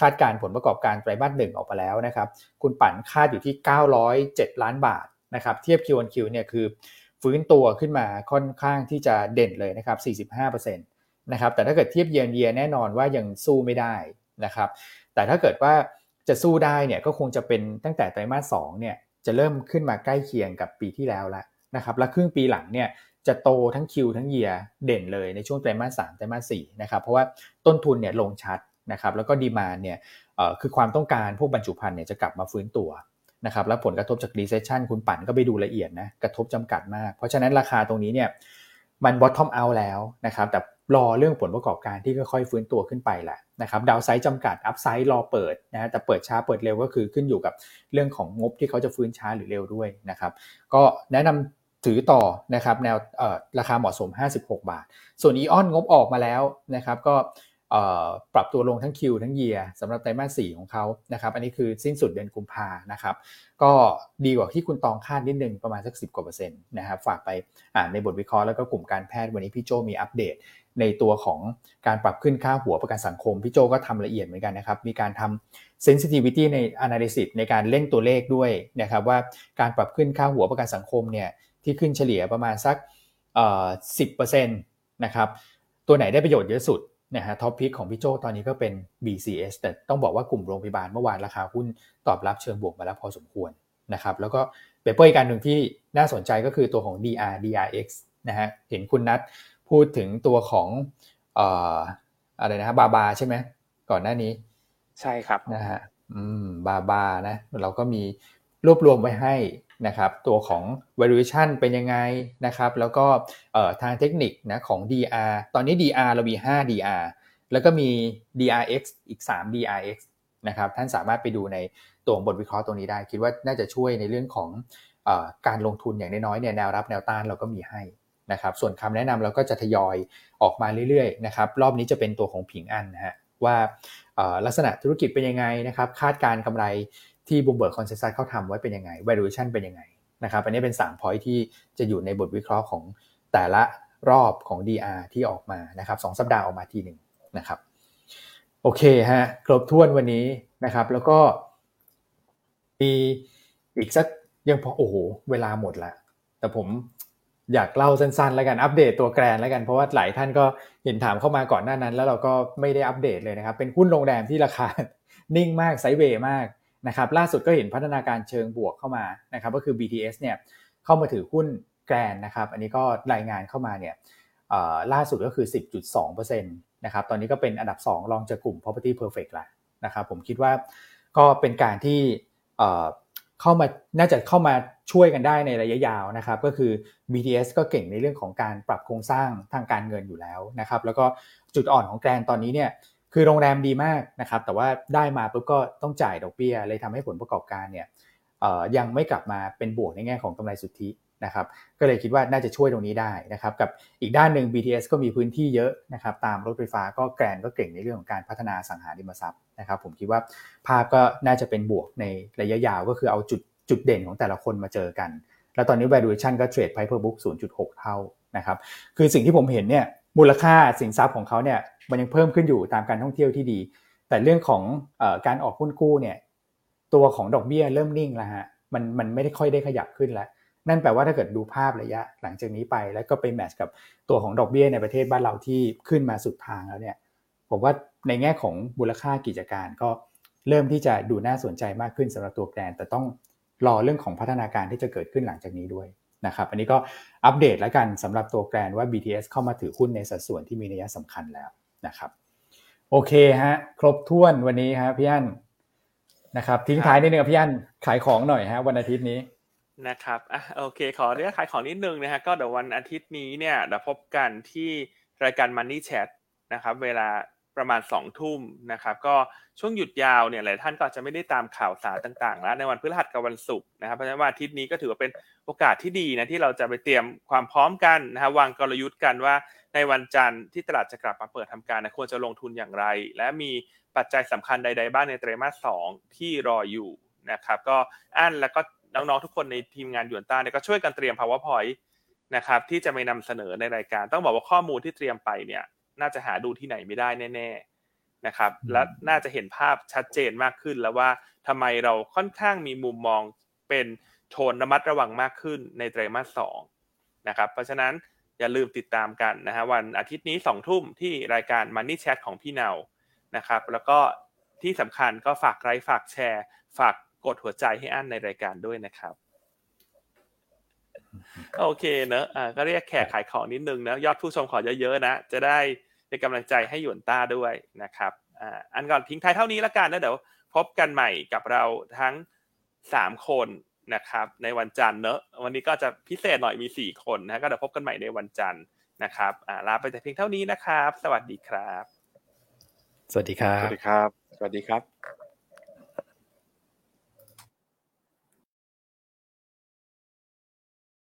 คาดการผลประกอบการไตรมาสหนึ่งออกมาแล้วนะครับ คุณปั่นคาดอยู่ที่ 907 ล้านบาทนะครับ เทียบ Q1Q เนี่ยคือฟื้นตัวขึ้นมาค่อนข้างที่จะเด่นเลยนะครับ 45%น นะครับแต่ถ้าเกิดเทียบเยียนเยียแน่นอนว่ายังสู้ไม่ได้นะครับแต่ถ้าเกิดว่าจะสู้ได้เนี่ยก็คงจะเป็นตั้งแต่ไตรมาสสเนี่ยจะเริ่มขึ้นมาใกล้เคียงกับปีที่แล้วแล้วนะครับและครึ่งปีหลังเนี่ยจะโตทั้งคิวทั้งเยียเด่นเลยในช่วงไตรมาสสามไตรมาสสี่นะครับเพราะว่าต้นทุนเนี่ยลงชัดนะครับแล้วก็ดีมาเนี่ยคือความต้องการพวกบรรจุภัณฑ์เนี่ยจะกลับมาฟื้นตัวนะครับแล้วผลกระทบจาก recession คุณปั่นก็ไปดูละเอียดนะกระทบจำกัดมาก เพราะฉะนั้นราคาตรงนี้เนี่ยมัน bottom out แล้วนะครับแต่ รอเรื่องผลประกอบการที่ค่อยๆฟื้นตัวขึ้นไปแหละนะครับ downside จำกัด upside รอเปิดนะแต่เปิดช้าเปิดเร็วก็คือขึ้นอยู่กับเรื่องของงบที่เขาจะฟื้นช้าหรือเร็วด้วยนะครับก็แนะนำถือต่อนะครับแนวราคาเหมาะสม 56 บาท ส่วน AEON งบออกมาแล้วนะครับก็ปรับตัวลงทั้ง Q ทั้ง year สำหรับไตรมาสสี่ของเขานะครับอันนี้คือสิ้นสุดเดือนกุมภานะครับก็ดีกว่าที่คุณตองคาดนิดนึงประมาณสัก 10 กว่าเปอร์เซ็นต์นะครับฝากไปอ่านในบทวิเคราะห์แล้วก็กลุ่มการแพทย์วันนี้พี่โจมีอัปเดต ในตัวของการปรับขึ้นค่าหัวประกันสังคม พี่โจก็ทำละเอียดเหมือนกันนะครับ มีการทำ sensitivity ใน analysis ในการเล่นตัวเลขด้วยนะครับว่าการปรับขึ้นค่าหัวประกันสังคมเนี่ยที่ขึ้นเฉลี่ยประมาณสักสิบเปอร์เซ็นต์นะครับตัวไหนได้ประโยชน์เยอะสุดนะฮะ top pick ของพี่โจตอนนี้ก็เป็น BCH แต่ต้องบอกว่ากลุ่มโรงพยาบาลเมื่อวานราคาหุ้นตอบรับเชิงบวกมาแล้วพอสมควรนะครับแล้วก็ paper อีกอันหนึ่งที่น่าสนใจก็คือตัวของ DR DRX นะฮะเห็นคุณนัท พูดถึงตัวของเอ่ออะไรนะบาบาใช่ไหมก่อนหน้านี้ ใช่ครับนะฮะอืมบาบานะเราก็มีรวบรวมไว้ให้นะครับ ตัวของ valuation เป็นยังไงนะครับ แล้วก็ทางเทคนิคนะของ DR ตอนนี้ DR เรามี 5 DR แล้วก็มี DRX อีก 3 DRX นะครับ ท่านสามารถไปดูในตัวบทวิเคราะห์ตรงนี้ได้ คิดว่าน่าจะช่วยในเรื่องของอการลงทุนอย่างน้อยๆเนี่ยแนวรับแนวต้านเราก็มีให้ นะครับส่วนคำแนะนำเราก็จะทยอยออกมาเรื่อยๆนะครับรอบนี้จะเป็นตัวของ Ping An นะฮะว่าลักษณะธุรกิจเป็นยังไงนะครับคาดการณ์กำไรที่ Bloomberg consensus เขาทำไว้เป็นยังไง valuation เป็นยังไงนะครับอันนี้เป็น3 point ที่จะอยู่ในบทวิเคราะห์ของแต่ละรอบของ DR ที่ออกมานะครับสสัปดาห์ออกมาทีหนึ่งนะครับโอเคฮะครบถ้วนวันนี้นะครับ แล้วก็มีอีกสักยังพอโอ้โหเวลาหมดละแต่ผม อยากเล่าสั้นๆ แล้วกันอัปเดตตัวแกรนแล้วกันเพราะว่าหลายท่านก็เห็นถามเข้ามาก่อนหน้านั้น แล้วเราก็ไม่ได้อัปเดตเลยนะครับ เป็นหุ้นโรงแรมที่ราคา นิ่งมากไซเวย์มากนะครับ ล่าสุดก็เห็นพัฒนาการเชิงบวกเข้ามานะครับ ก็คือ BTS เนี่ยเข้ามาถือหุ้นแกรนนะครับ อันนี้ก็รายงานเข้ามาเนี่ยล่าสุดก็คือ 10.2%นะครับ ตอนนี้ก็เป็นอันดับ 2 รองจากกลุ่ม property perfect แล้วนะครับ ผมคิดว่าก็เป็นการที่ เข้ามาน่าจะเข้ามาช่วยกันได้ในระยะยาวนะครับ ก็คือ BTS ก็เก่งในเรื่องของการปรับโครงสร้างทางการเงินอยู่แล้วนะครับ แล้วก็จุดอ่อนของแกรนตอนนี้เนี่ยคือโรงแรมดีมากนะครับ แต่ว่าได้มาปุ๊บก็ต้องจ่ายดอกเบี้ยเลยทำให้ผลประกอบการเนี่ยยังไม่กลับมาเป็นบวกในแง่ของกำไรสุทธิ นะครับก็เลยคิดว่าน่าจะช่วยตรงนี้ได้นะครับกับอีกด้านหนึ่ง BTS ก็มีพื้นที่เยอะนะครับตามรถไฟฟ้าก็แกรนก็เก่งในเรื่องของการพัฒนาสังหาริมทรัพย์นะครับผมคิดว่าภาพก็น่าจะเป็นบวกในระยะยาวก็คือเอาจุดจุดเด่นของแต่ละคนมาเจอกัน แล้วตอนนี้ valuation ก็เทรด price per book 0.6 เท่านะครับคือสิ่งที่ผมเห็นเนี่ยมูลค่าสินทรัพย์ของเขาเนี่ยมันยังเพิ่มขึ้นอยู่ตามการท่องเที่ยวที่ดี แต่เรื่องของอการออกหุ้นกู้เนี่ยตัวของดอกเบี้ยเริ่มนิ่งแล้วฮะมันมันไม่ได้ค่อยได้ขยับขึ้นแล้ว นั่นแปลว่าถ้าเกิดดูภาพระยะหลังจากนี้ไป แล้วก็ไปแมทช์กับตัวของดอกเบี้ยในประเทศบ้านเราที่ขึ้นมาสุดทางแล้วเนี่ยผมว่าในแง่ของมูลค่ากิจการก็เริ่มที่จะดูน่าสนใจมากขึ้นสำหรับตัวแกรนแต่ต้องรอเรื่องของพัฒนาการที่จะเกิดขึ้นหลังจากนี้ด้วยนะครับอันนี้ก็อัปเดตแล้วกันสำหรับตัวแกรนว่า BTS เข้ามาถือหุ้นในสัดส่วนที่มีนัยสำคัญแล้วนะครับโอเคฮะครบถ้วนวันนี้ฮะพี่อั้นนะครับทิ้งท้ายนิดนึงพี่อั้นขายของหน่อยฮะวันอาทิตย์นี้ นะครับอะโอเค ขอเรียกขายของนิดนึงนะฮะ ก็เดี๋ยววันอาทิตย์นี้เนี่ยเดี๋ยวพบกันที่รายการ Money Chat นะครับ เวลาประมาณสองทุ่มนะครับ ก็ช่วงหยุดยาวเนี่ยหลายท่านก็จะไม่ได้ตามข่าวสารต่างๆ แล้วในวันพฤหัสกับวันศุกร์นะครับ เพราะฉะนั้นวันอาทิตย์นี้ก็ถือว่าเป็นโอกาสที่ดีนะที่เราจะไปเตรียมความพร้อมกันนะครับวางกลยุทธ์กันว่าในวันจันทร์ที่ตลาดจะกลับมาเปิดทำการนะควรจะลงทุนอย่างไร และมีปัจจัยสำคัญใด ๆ บ้างในไตรมาสสองที่รออยู่นะครับ ก็อันแล้วก็ น้องๆทุกคนในทีมงานยวนต้าเนี่ยก็ช่วยกันเตรียม powerpoint นะครับที่จะไปนำเสนอในรายการ ต้องบอกว่าข้อมูลที่เตรียมไปเนี่ยน่าจะหาดูที่ไหนไม่ได้แน่ๆนะครับและน่าจะเห็นภาพชัดเจนมากขึ้นแล้วว่าทำไมเราค่อนข้างมีมุมมองเป็นโทนระมัดระวังมากขึ้นในไตรมาสสองนะครับเพราะฉะนั้นอย่าลืมติดตามกันนะฮะวันอาทิตย์นี้สองทุ่มที่รายการ Money Chat ของพี่เนานะครับแล้วก็ที่สำคัญก็ฝากไลค์ฝากแชร์ ฝาก กดหัวใจให้อันในรายการด้วยนะครับโอเคเนอะอ่าก็เรียกแขกขายของนิดนึงนะยอดผู้ชมขอเยอะๆนะ จะได้เป็นกำลังใจให้หยวนต้าด้วยนะครับอ่าอันก่อนทิ้งท้ายเท่านี้แล้วกันแล้วเดี๋ยวพบกันใหม่กับเราทั้งสามคนนะครับ ในวันจันทร์เนอะวันนี้ก็จะพิเศษหน่อยมีสี่คนนะก็เดี๋ยวพบกันใหม่ในวันจันทร์นะครับอ่าลาไปแต่เพียงเท่านี้นะครับ สวัสดีครับ สวัสดีครัสบวัสดีครับ สวัสดีครับ